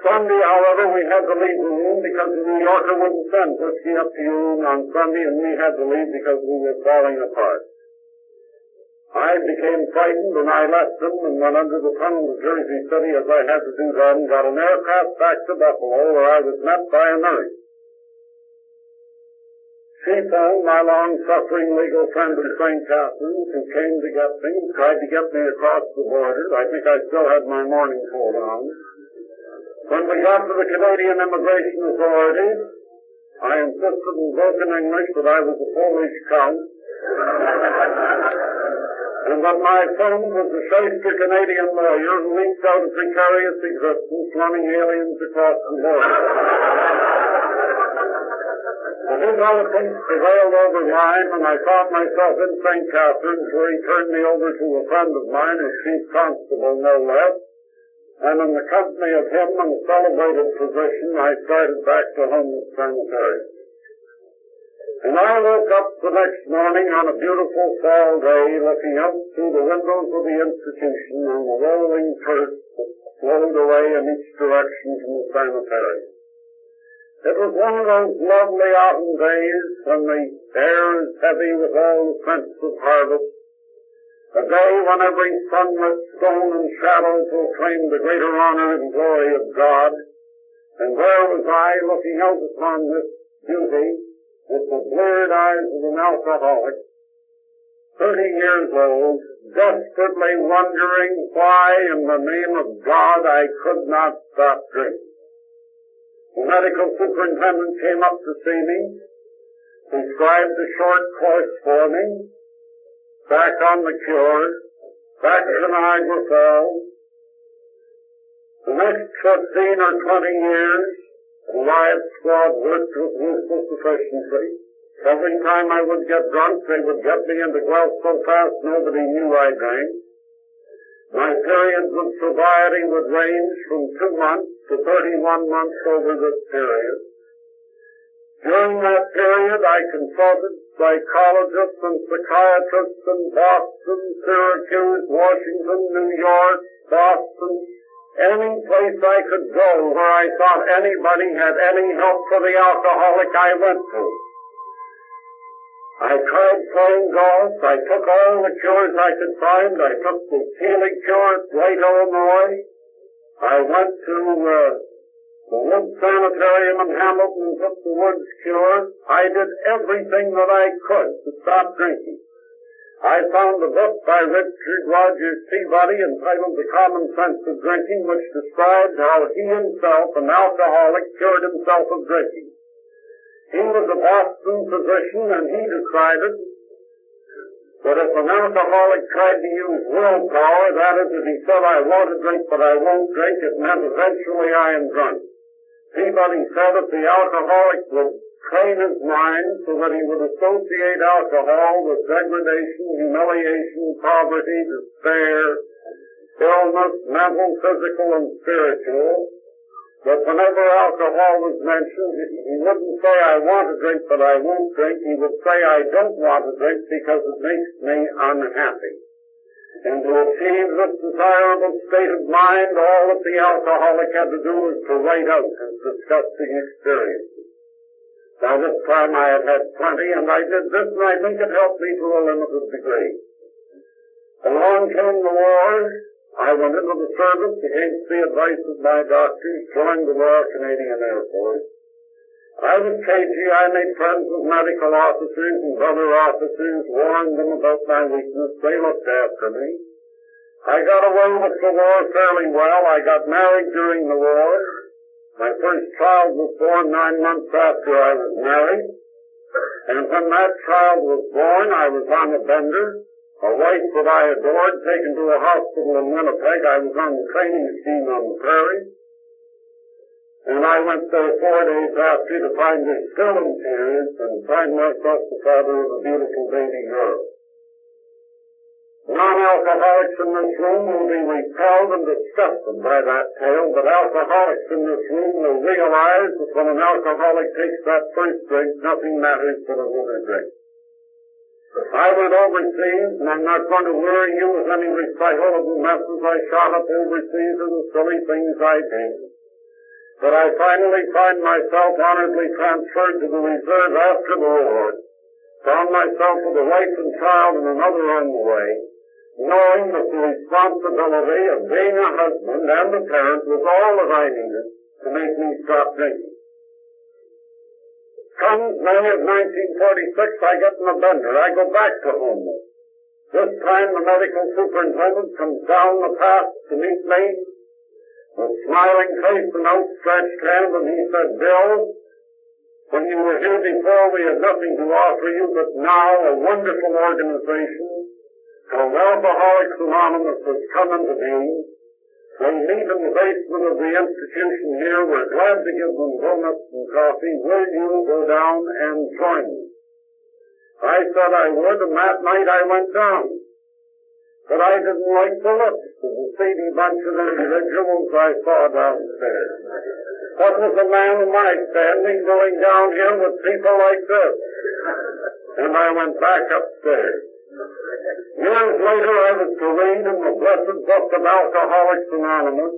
Sunday, however, we had to leave the room because the New Yorker wouldn't send whiskey up to room on Sunday, and we had to leave because we were falling apart. I became frightened and I left them and went under the tunnel to Jersey City as I had to do then, got an aircraft back to Buffalo where I was met by a nurse. She phoned my long-suffering legal friend in St. Catharines who came to get me, tried to get me across the border. I think I still had my morning coat on. When we got to the Canadian Immigration Authority, I insisted in broken English that I was a Polish count and that my friend was a shyster Canadian lawyer who eked out a precarious existence running aliens across the border. But his eloquence prevailed over mine, and I found myself in St. Catharines, where he turned me over to a friend of mine, a chief constable, no less, and in the company of him and celebrated physician, I started back to Homewood Sanitarium. And I woke up the next morning on a beautiful fall day looking out through the windows of the institution on the rolling turf that flowed away in each direction from the sanitarium. It was one of those lovely autumn days when the air is heavy with all the scents of harvest. A day when every sunlit stone and shadow proclaimed the greater honor and glory of God. And there was I looking out upon this beauty with the blurred eyes of an alcoholic, 30 years old, desperately wondering why in the name of God I could not stop drinking. The medical superintendent came up to see me, prescribed a short course for me, back on the cure, back to Niagara Falls. The next 15 or 20 years, the riot squad worked with ruthless efficiency. Every time I would get drunk, they would get me into Guelph so fast nobody knew I drank. My periods of sobriety would range from two months to 31 months over this period. During that period, I consulted psychologists and psychiatrists in Boston, Syracuse, Washington, New York, Boston, any place I could go where I thought anybody had any help for the alcoholic I went to. I tried playing golf. I took all the cures I could find. I took the Keeley cure at Dwight, Illinois. I went to uh, the Wood Sanitarium in Hamilton took the Woods cure. I did everything that I could to stop drinking. I found a book by Richard Rogers Peabody entitled The Common Sense of Drinking, which described how he himself, an alcoholic, cured himself of drinking. He was a Boston physician and he decided that if an alcoholic tried to use willpower, that is, if he said, I want to drink but I won't drink, it meant eventually I am drunk. Peabody said that the alcoholic would train his mind so that he would associate alcohol with degradation, humiliation, poverty, despair, illness, mental, physical, and spiritual. But whenever alcohol was mentioned, he wouldn't say, I want to drink, but I won't drink. He would say, I don't want to drink because it makes me unhappy. And to achieve this desirable state of mind, all that the alcoholic had to do was to write out his disgusting experiences. Now this time I had had plenty, and I did this, and I think it helped me to a limited degree. Along came the war. I went into the service against the advice of my doctors, joined the Royal Canadian Air Force. I was cagey. I made friends with medical officers and other officers, warned them about my weakness. They looked after me. I got away with the war fairly well. I got married during the war. My first child was born nine months after I was married. And when that child was born, I was on a bender. A wife that I adored taken to a hospital in Winnipeg. I was on the training scheme on the prairie. And I went there four days after to find her still and find myself the father of a beautiful baby girl. Non-alcoholics in this room will be repelled and disgusted by that tale, but alcoholics in this room will realize that when an alcoholic takes that first drink, nothing matters but a little drink. I went overseas, and I'm not going to worry you with any recital of the messes I shot up overseas or the silly things I did. But I finally find myself honorably transferred to the reserve after the war, found myself with a wife and child and another on the way, knowing that the responsibility of being a husband and a parent was all that I needed to make me stop drinking. Come May of 1946, I get in a bender. I go back to Homewood. This time the medical superintendent comes down the path to meet me with smiling face and outstretched hand, and he said, Bill, when you were here before, we had nothing to offer you, but now a wonderful organization called Alcoholics Anonymous has come into being. They meet in the basement of the institution here. We're glad to give them donuts and coffee. Will you go down and join me? I said I would, and that night I went down. But I didn't like the looks the seedy bunch of individuals I saw downstairs. What was a man of my standing down here with people like this? And I went back upstairs. Years later, I was to in the blessed book of Alcoholics Anonymous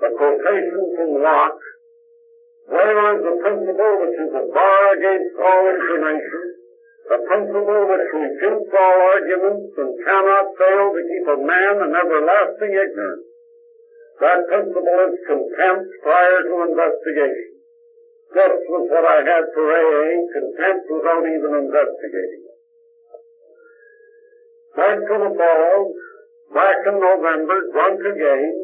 the quotation from Locke, where is the principle which is a bar against all information, the principle which refutes all arguments and cannot fail to keep a man in everlasting ignorance. That principle is contempt prior to investigation. This was what I had for AA, contempt without even investigating. Went to the Falls, back in November, drunk again,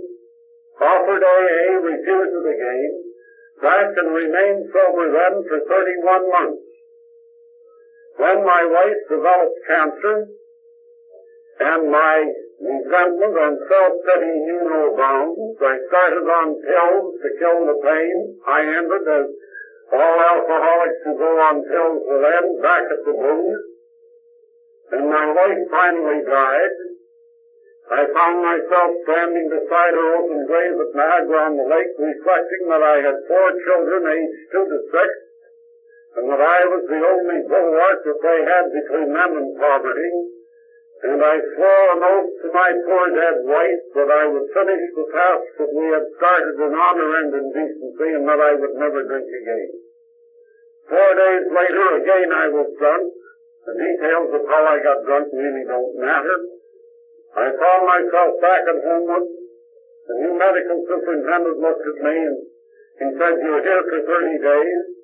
offered AA, refused it again, back and remained sober then for 31 months. When my wife developed cancer, and my resentment and self-pity knew no bounds, I started on pills to kill the pain. I ended as all alcoholics who go on pills will end back at the booze and my wife finally died, I found myself standing beside her open grave at Niagara on the lake, reflecting that I had four children aged two to six, and that I was the only bulwark that they had between them and poverty. And I swore an oath to my poor dead wife that I would finish the task that we had started in honor and in decency, and that I would never drink again. Four days later, again I was drunk, the details of how I got drunk really don't matter. I found myself back at Homewood. The new medical superintendent looked at me and said, you're here for 30 days.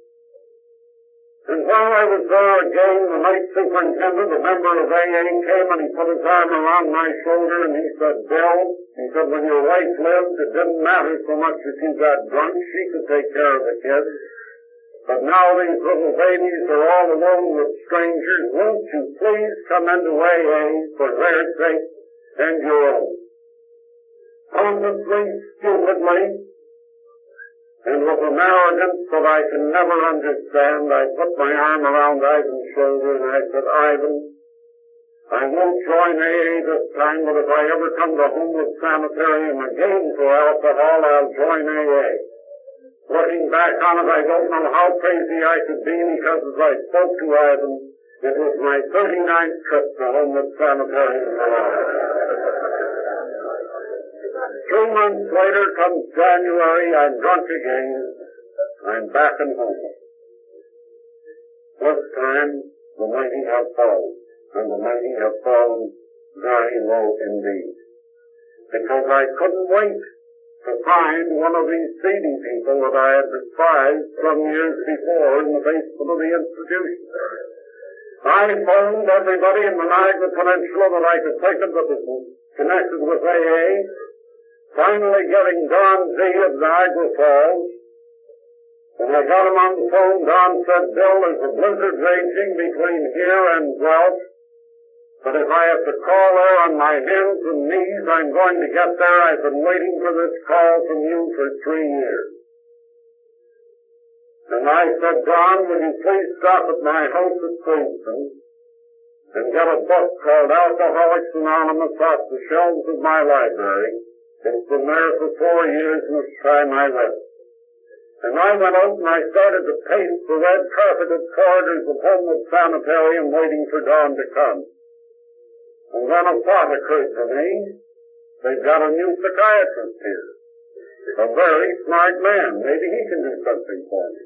And while I was there again, the night superintendent, a member of AA, came and he put his arm around my shoulder and he said, Bill, he said, when your wife lived, it didn't matter so much if you got drunk. She could take care of the kids. But now these little babies are all alone with strangers. Won't you please come into AA for their sake and your own? Honestly, stupidly, and with an arrogance that I can never understand, I put my arm around Ivan's shoulder and I said, Ivan, I won't join AA this time, but if I ever come to Homewood Sanitarium again for alcohol, I'll join AA. Looking back on it, I don't know how crazy I could be because as I spoke to Ivan, it was my 39th trip to Homewood Sanitarium. Two months later comes January, I'm drunk again. I'm back in home. This time, the mighty have fallen, and the mighty have fallen very low indeed. Because I couldn't wait to find one of these seedy people that I had despised some years before in the basement of the institution. I phoned everybody in the Niagara Peninsula that I could think of that was connected with AA, finally getting Don Z of Niagara Falls. When I got him on the phone, Don said, Bill, there's a blizzard raging between here and Guelph, but if I have to crawl there on my hands and knees, I'm going to get there. I've been waiting for this call from you for three years. And I said, Don, will you please stop at my house at Queenston and get a book called Alcoholics Anonymous off the shelves of my library. It's been there for four years and it's time I. And I went out and I started to paint the red carpeted corridors of Homewood Sanitarium waiting for dawn to come. And then a thought occurred to me. They've got a new psychiatrist here. A very smart man. Maybe he can do something for me.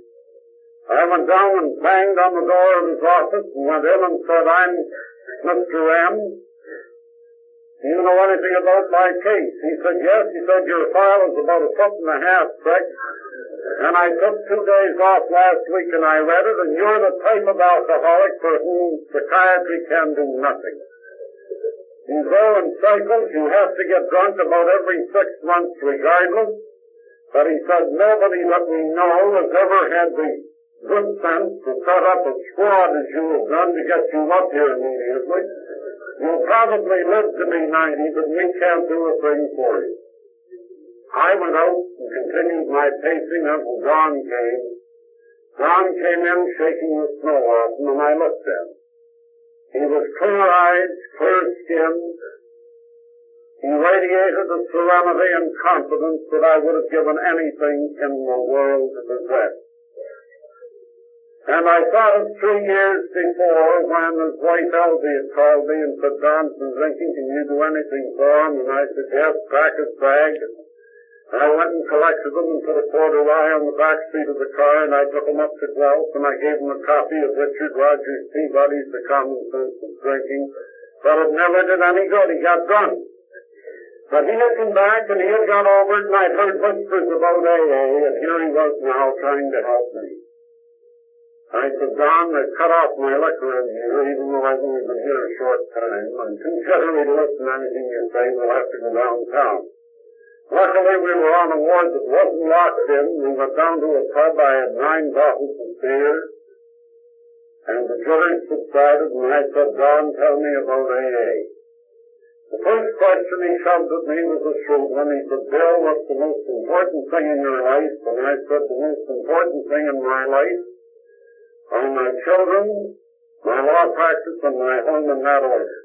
I went down and banged on the door of his office and went in and said, I'm Mr. M. Do you know anything about my case? He said, yes. He said, your file is about a foot and a half thick. And I took two days off last week and I read it, and you're the type of alcoholic for whom psychiatry can do nothing. You go in cycles, you have to get drunk about every six months regardless. But he said, nobody that we know has ever had the good sense to set up a squad as you have done to get you up here immediately. You'll probably live to be 90, but we can't do a thing for you. I went out and continued my pacing until dawn came. Dawn came in shaking the snow off him, and I looked at him. He was clear-eyed, clear-skinned. He radiated a serenity and confidence that I would have given anything in the world to possess. And I thought of three years before when his wife Elsie had called me and said, Donson drinking, can you do anything for him? And I said, yes, pack his bag. And I went and collected them and put a quarter rye on the back seat of the car and I took him up to Guelph and I gave him a copy of Richard Rogers Peabody's The Common Sense of Drinking. But it never did any good. He got drunk. But he had come back and he had got over it and I'd heard whispers about AA and here he was now trying to help me. I said, Don, they cut off my liquor in here, even though I've only been here a short time. Jittery to listen to anything you say. We'll have to go downtown. Luckily, we were on a ward that wasn't locked in. We went down to a pub. I had nine bottles of beer. And the jury subsided, and I said, Don, tell me about AA. The first question he shoved at me was a shrewd one. He said, Bill, what's the most important thing in your life? And I said, the most important thing in my life on my children, my law practice, and my home in that order.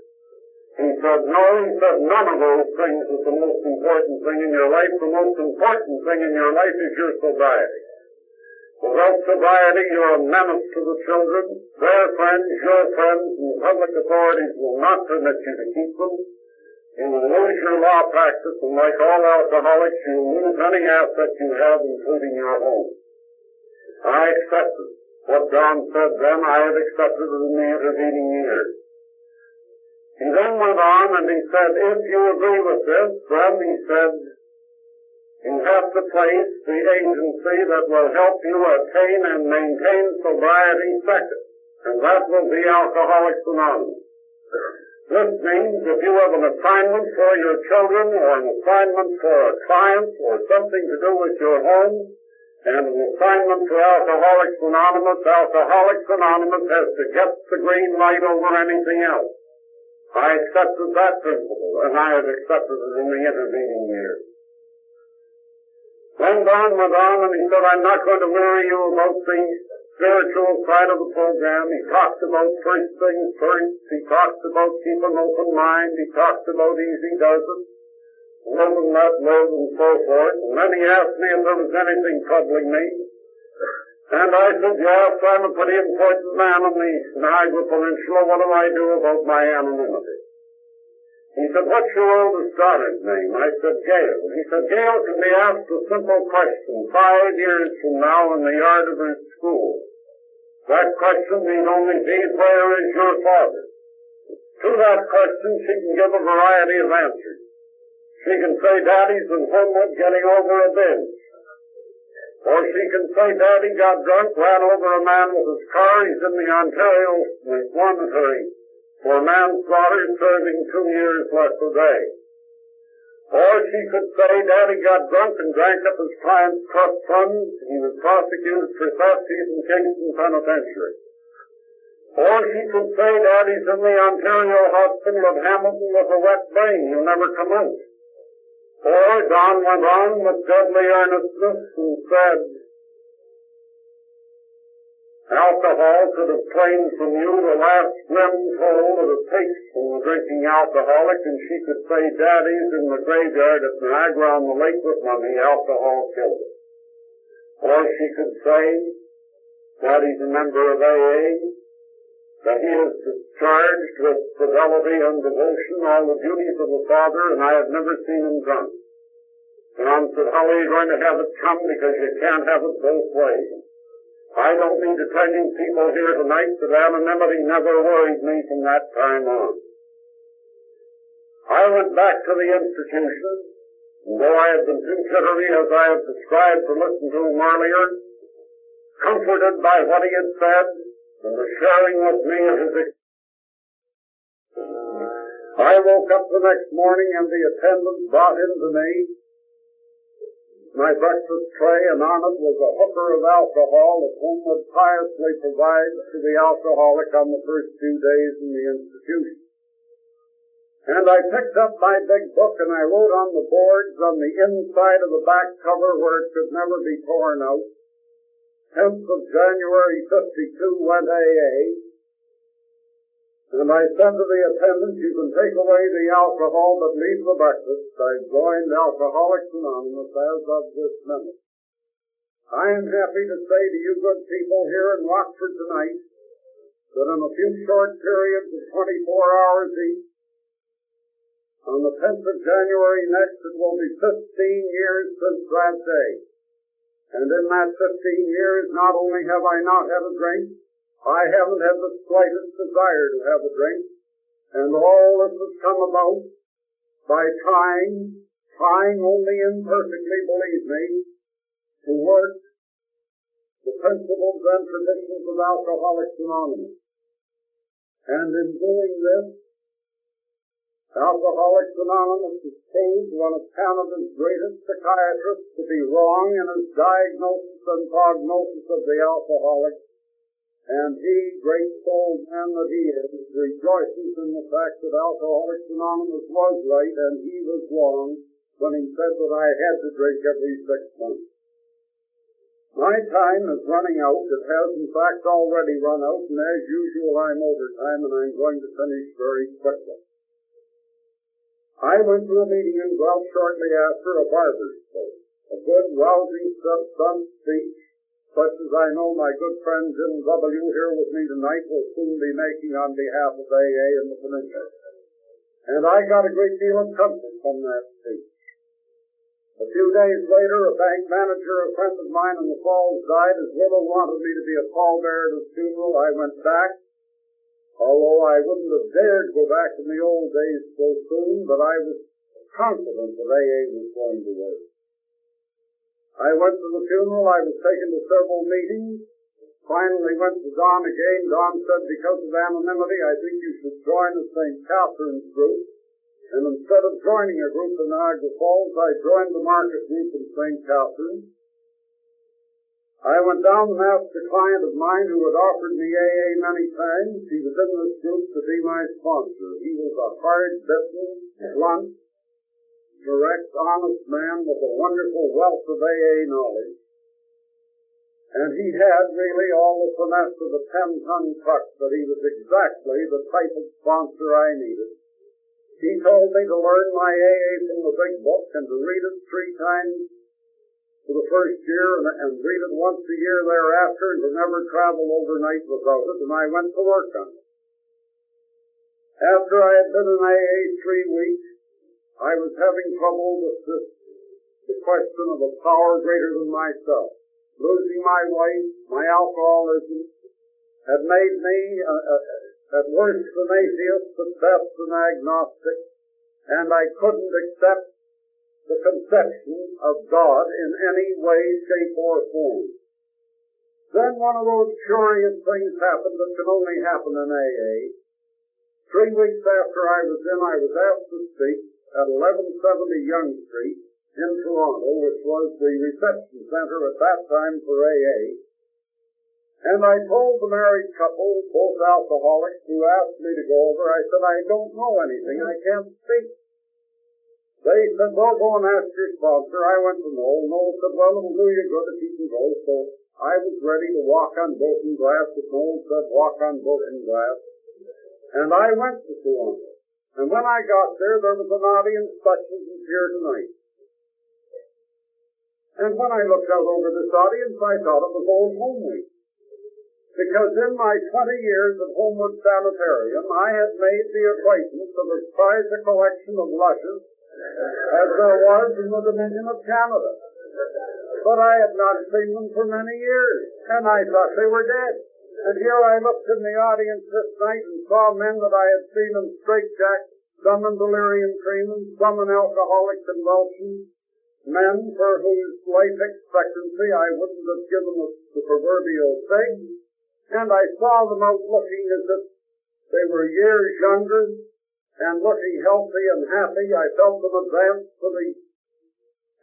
He said, no, he said, none of those things is the most important thing in your life. The most important thing in your life is your sobriety. Without sobriety, you're a menace to the children. Their friends, your friends, and public authorities will not permit you to keep them. You will lose your law practice, and like all alcoholics, you will lose any asset you have, including your home. I accept it. What John said then, I have accepted in the intervening years. He then went on and he said, if you agree with this, then he said, you have to place the agency that will help you attain and maintain sobriety second, and that will be Alcoholics Anonymous. This means if you have an assignment for your children or an assignment for a client or something to do with your home, and an assignment to Alcoholics Anonymous, Alcoholics Anonymous has to get the green light over anything else. I accepted that principle, and I have accepted it in the intervening years. Then Don went on and he said, I'm not going to worry you about the spiritual side of the program. He talked about first things first. He talked about keeping an open mind. He talked about easy does it and let live and so forth. And then he asked me if there was anything troubling me. And I said, yes, I'm a pretty important man on the Niagara Peninsula. What do I do about my anonymity? He said, what's your oldest daughter's name? I said, Gail. He said, Gail can be asked a simple question five years from now in the yard of her school. That question need only be, where is your father? To that question, she can give a variety of answers. She can say Daddy's in Homewood getting over a binge. Or she can say Daddy got drunk, ran over a man with his car, he's in the Ontario Reformatory for manslaughter, serving two years less a day. Or she could say Daddy got drunk and drank up his client's trust funds. He was prosecuted for theft. He's in Kingston Penitentiary. Or she could say Daddy's in the Ontario Hospital of Hamilton with a wet brain. He'll never come out. Or Don went on with deadly earnestness and said, Alcohol could have claimed from you the last grim toll of a taste from the drinking alcoholic, and she could say daddy's in the graveyard at Niagara on the lake with money, alcohol killed it. Or she could say daddy's a member of AA, that he is discharged with fidelity and devotion, all the duties of a father, and I have never seen him drunk. And I said, how are you going to have it come? Because you can't have it both ways. I don't mean to tell you people here tonight that anonymity never worried me from that time on. I went back to the institution, and though I had been jittery as I have described to listen to him earlier, comforted by what he had said and the sharing with me of his I woke up the next morning and the attendant brought in to me my breakfast tray, and on it was a hooker of alcohol that one would piously provide to the alcoholic on the first few days in the institution. And I picked up my big book and I wrote on the boards on the inside of the back cover where it could never be torn out, 10th of January 52 went AA, and I said to the attendant, you can take away the alcohol but leave the breakfast. I joined Alcoholics Anonymous as of this minute. I am happy to say to you good people here in Rockford tonight that in a few short periods of 24 hours each, on the 10th of January next, it will be 15 years since that day. And in that 15 years, not only have I not had a drink, I haven't had the slightest desire to have a drink, and all this has come about by trying, trying only imperfectly, believe me, to work the principles and traditions of Alcoholics Anonymous. And in doing this, Alcoholics Anonymous has proved one of Canada's greatest psychiatrists to be wrong in his diagnosis and prognosis of the alcoholic and he, great souled man that he is, rejoices in the fact that Alcoholics Anonymous was right and he was wrong when he said that I had to drink every six months. My time is running out. It has in fact already run out, and as usual I'm over time and I'm going to finish very quickly. I went to a meeting in Guelph shortly after a barber's coat. A good, rousing, sun speech such as I know my good friend Jim W. here with me tonight will soon be making on behalf of AA in the Peninsula. And I got a great deal of comfort from that speech. A few days later, a bank manager, a friend of mine in the Falls, died. As Willow wanted me to be a pallbearer at his funeral, I went back. Although I wouldn't have dared to go back in the old days so soon, but I was confident that AA was going to work. I went to the funeral. I was taken to several meetings. Finally went to Don again. Don said, because of anonymity, I think you should join the St. Catharines group. And instead of joining a group in Niagara Falls, I joined the market group in St. Catherine. I went down and asked a client of mine who had offered me AA many times. He was in this group to be my sponsor. He was a hard-bitten, blunt, direct, honest man with a wonderful wealth of AA knowledge. And he had really all the finesse of a ten-ton truck, but he was exactly the type of sponsor I needed. He told me to learn my AA from the big book and to read it three times for the first year and, and read it once a year thereafter and to never travel overnight without it, and I went to work on it. After I had been in AA three weeks, I was having trouble with this, the question of a power greater than myself. Losing my wife, my alcoholism, had made me, uh, uh, at worst an atheist, at best an agnostic, and I couldn't accept the conception of God in any way, shape, or form. Then one of those curious things happened that can only happen in AA. Three weeks after I was in, I was asked to speak, at 1170 Yonge Street in Toronto, which was the reception center at that time for AA. And I told the married couple, both alcoholics, who asked me to go over, I said, I don't know anything, I can't speak. They said, well, go and ask your sponsor. I went to Noel. Noel said, well, it'll do you good if you can go. So I was ready to walk on broken glass, but Noel said, walk on broken glass. And I went to Toronto. And when I got there, there was an audience such as is here tonight. And when I looked out over this audience, I thought it was old home. Because in my 20 years at Homewood Sanitarium, I had made the acquaintance of as prize a collection of lushes as there was in the Dominion of Canada. But I had not seen them for many years, and I thought they were dead. And here I looked in the audience this night and saw men that I had seen in straitjackets, some in delirium tremens, some in alcoholic convulsions, men for whose life expectancy I wouldn't have given the, the proverbial thing, and I saw them out looking as if they were years younger and looking healthy and happy. I felt them advance to the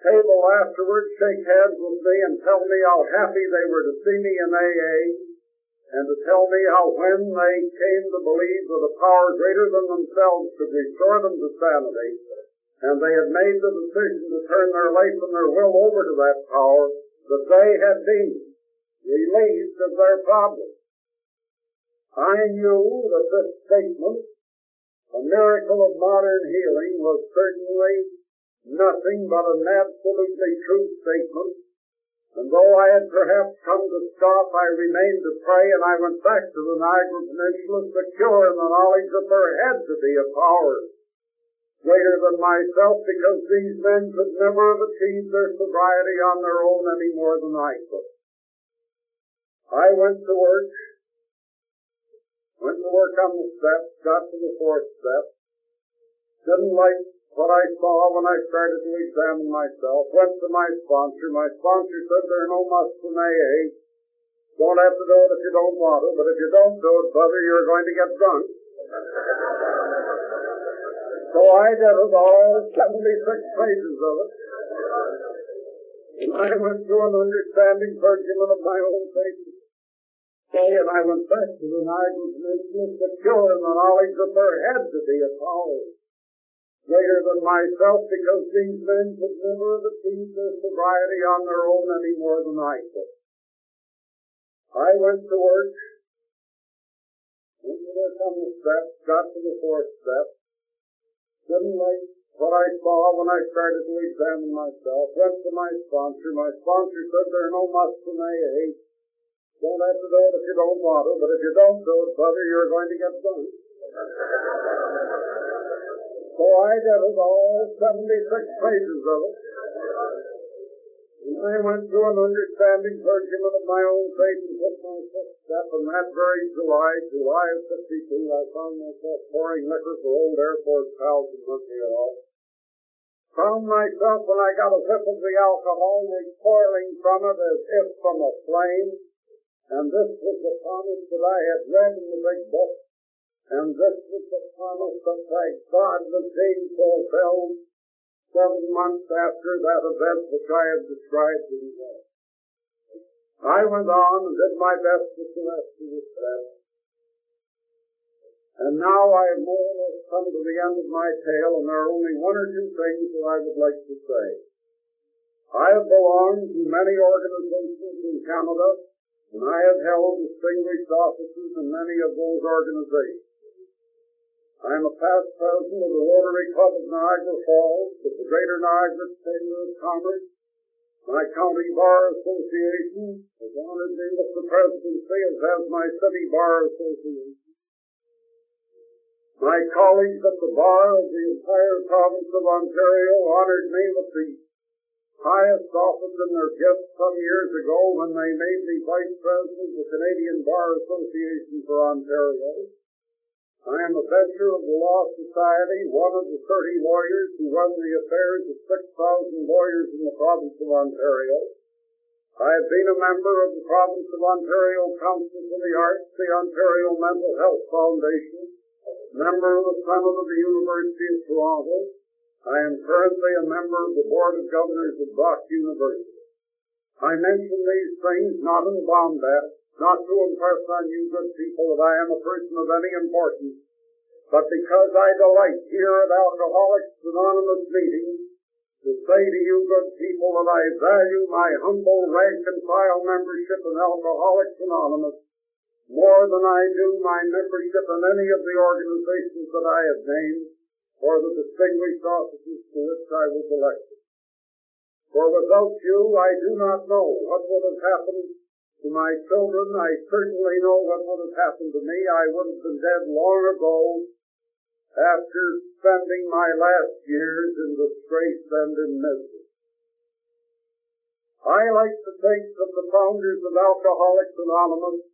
table afterwards, shake hands with me and tell me how happy they were to see me in AA and to tell me how when they came to believe that a power greater than themselves could restore them to sanity, and they had made the decision to turn their life and their will over to that power, that they had been released of their problem. I knew that this statement, a miracle of modern healing, was certainly nothing but an absolutely true statement. And though I had perhaps come to stop, I remained to pray, and I went back to the Niagara Peninsula secure in the knowledge that there had to be a power greater than myself because these men could never have achieved their sobriety on their own any more than I could. I went to work, went to work on the steps, got to the fourth step, didn't like what I saw when I started to examine myself, went to my sponsor. My sponsor said there are no musts in AA. Don't have to do it if you don't want to, but if you don't do it, brother, you're going to get drunk. [LAUGHS] So I did it all 76 pages of it. And I went through an understanding clergyman of my own faith. And I went back to the Niagara Peninsula secure in the knowledge that there had to be a power greater than myself because these men could never have achieved their sobriety on their own any more than I could. I went to work, went to the steps, got to the fourth step, didn't like what I saw when I started to examine myself. Went to my sponsor. My sponsor said there are no musts in AA. Don't have to do it if you don't want to, but if you don't do it, brother, you're going to get done. so I did it all 76 pages of it. And I went through an understanding clergyman of my own faith and took my first step, and that very July, July of 52, I found myself pouring liquor for old Air Force pals in Montreal. Found myself, when I got a whiff of the alcohol, recoiling from it as if from a flame, and this was the promise that I had read in the big book, and this was the promise that by God being fulfilled seven months after that event which I have described in the I went on and did my best to the this And now I have more or less come to the end of my tale, and there are only one or two things that I would like to say. I have belonged to many organizations in Canada, and I have held distinguished offices in many of those organizations. I am a past president of the Rotary Club of Niagara Falls, of the Greater Niagara Chamber of Commerce. My county bar association has honored me with the presidency, as has my city bar association. My colleagues at the bar of the entire province of Ontario honored me with the highest office in their gift some years ago when they made me vice president of the Canadian Bar Association for Ontario. I am a veteran of the Law Society, one of the 30 lawyers who run the affairs of 6,000 lawyers in the province of Ontario. I have been a member of the province of Ontario Council for the Arts, the Ontario Mental Health Foundation, member of the Senate of the University of Toronto. I am currently a member of the Board of Governors of Brock University. I mention these things not in bombast, not to impress on you good people that I am a person of any importance, but because I delight here at Alcoholics Anonymous meetings to say to you good people that I value my humble rank and file membership in Alcoholics Anonymous more than I do my membership in any of the organizations that I have named or the distinguished offices to which I was elected. For without you, I do not know what would have happened to my children. I certainly know what would have happened to me. I would have been dead long ago after spending my last years in disgrace and in misery. I like to think that the founders of Alcoholics Anonymous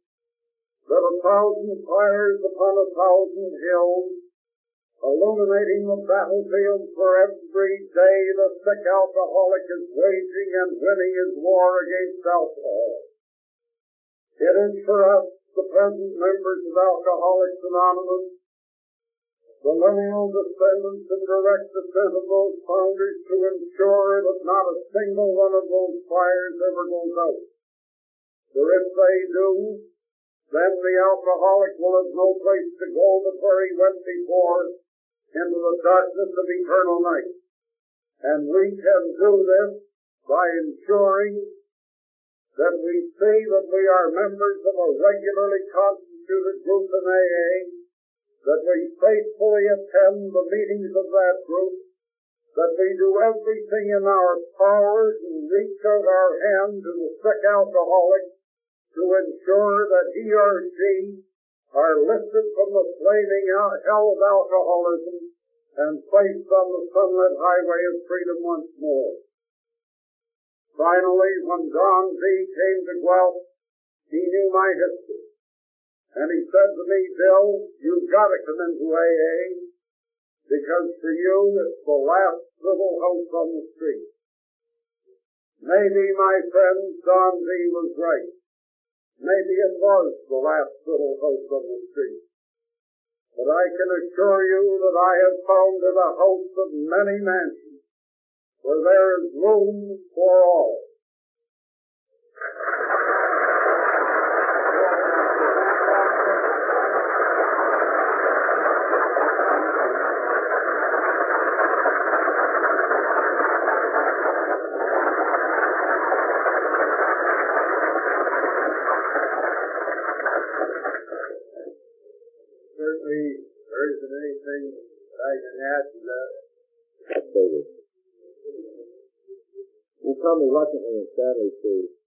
that a thousand fires upon a thousand hills illuminating the battlefield for every day the sick alcoholic is waging and winning his war against alcohol. It is for us, the present members of Alcoholics Anonymous, the lineal descendants and direct descent of those founders to ensure that not a single one of those fires ever goes out. For if they do, then the alcoholic will have no place to go but where he went before, into the darkness of eternal night. And we can do this by ensuring that we see that we are members of a regularly constituted group in AA, that we faithfully attend the meetings of that group, that we do everything in our power to reach out our hand to the sick alcoholic to ensure that he or she are lifted from the flaming hell of alcoholism and placed on the sunlit highway of freedom once more. Finally, when Don V came to Guelph, he knew my history. And he said to me, Bill, you've got to come into AA because for you it's the last little house on the street. Maybe, my friend, Don V was right. Maybe it was the last little house on the street. But I can assure you that I have founded a house of many mansions where there is room for all. Come reluctantly and sadly to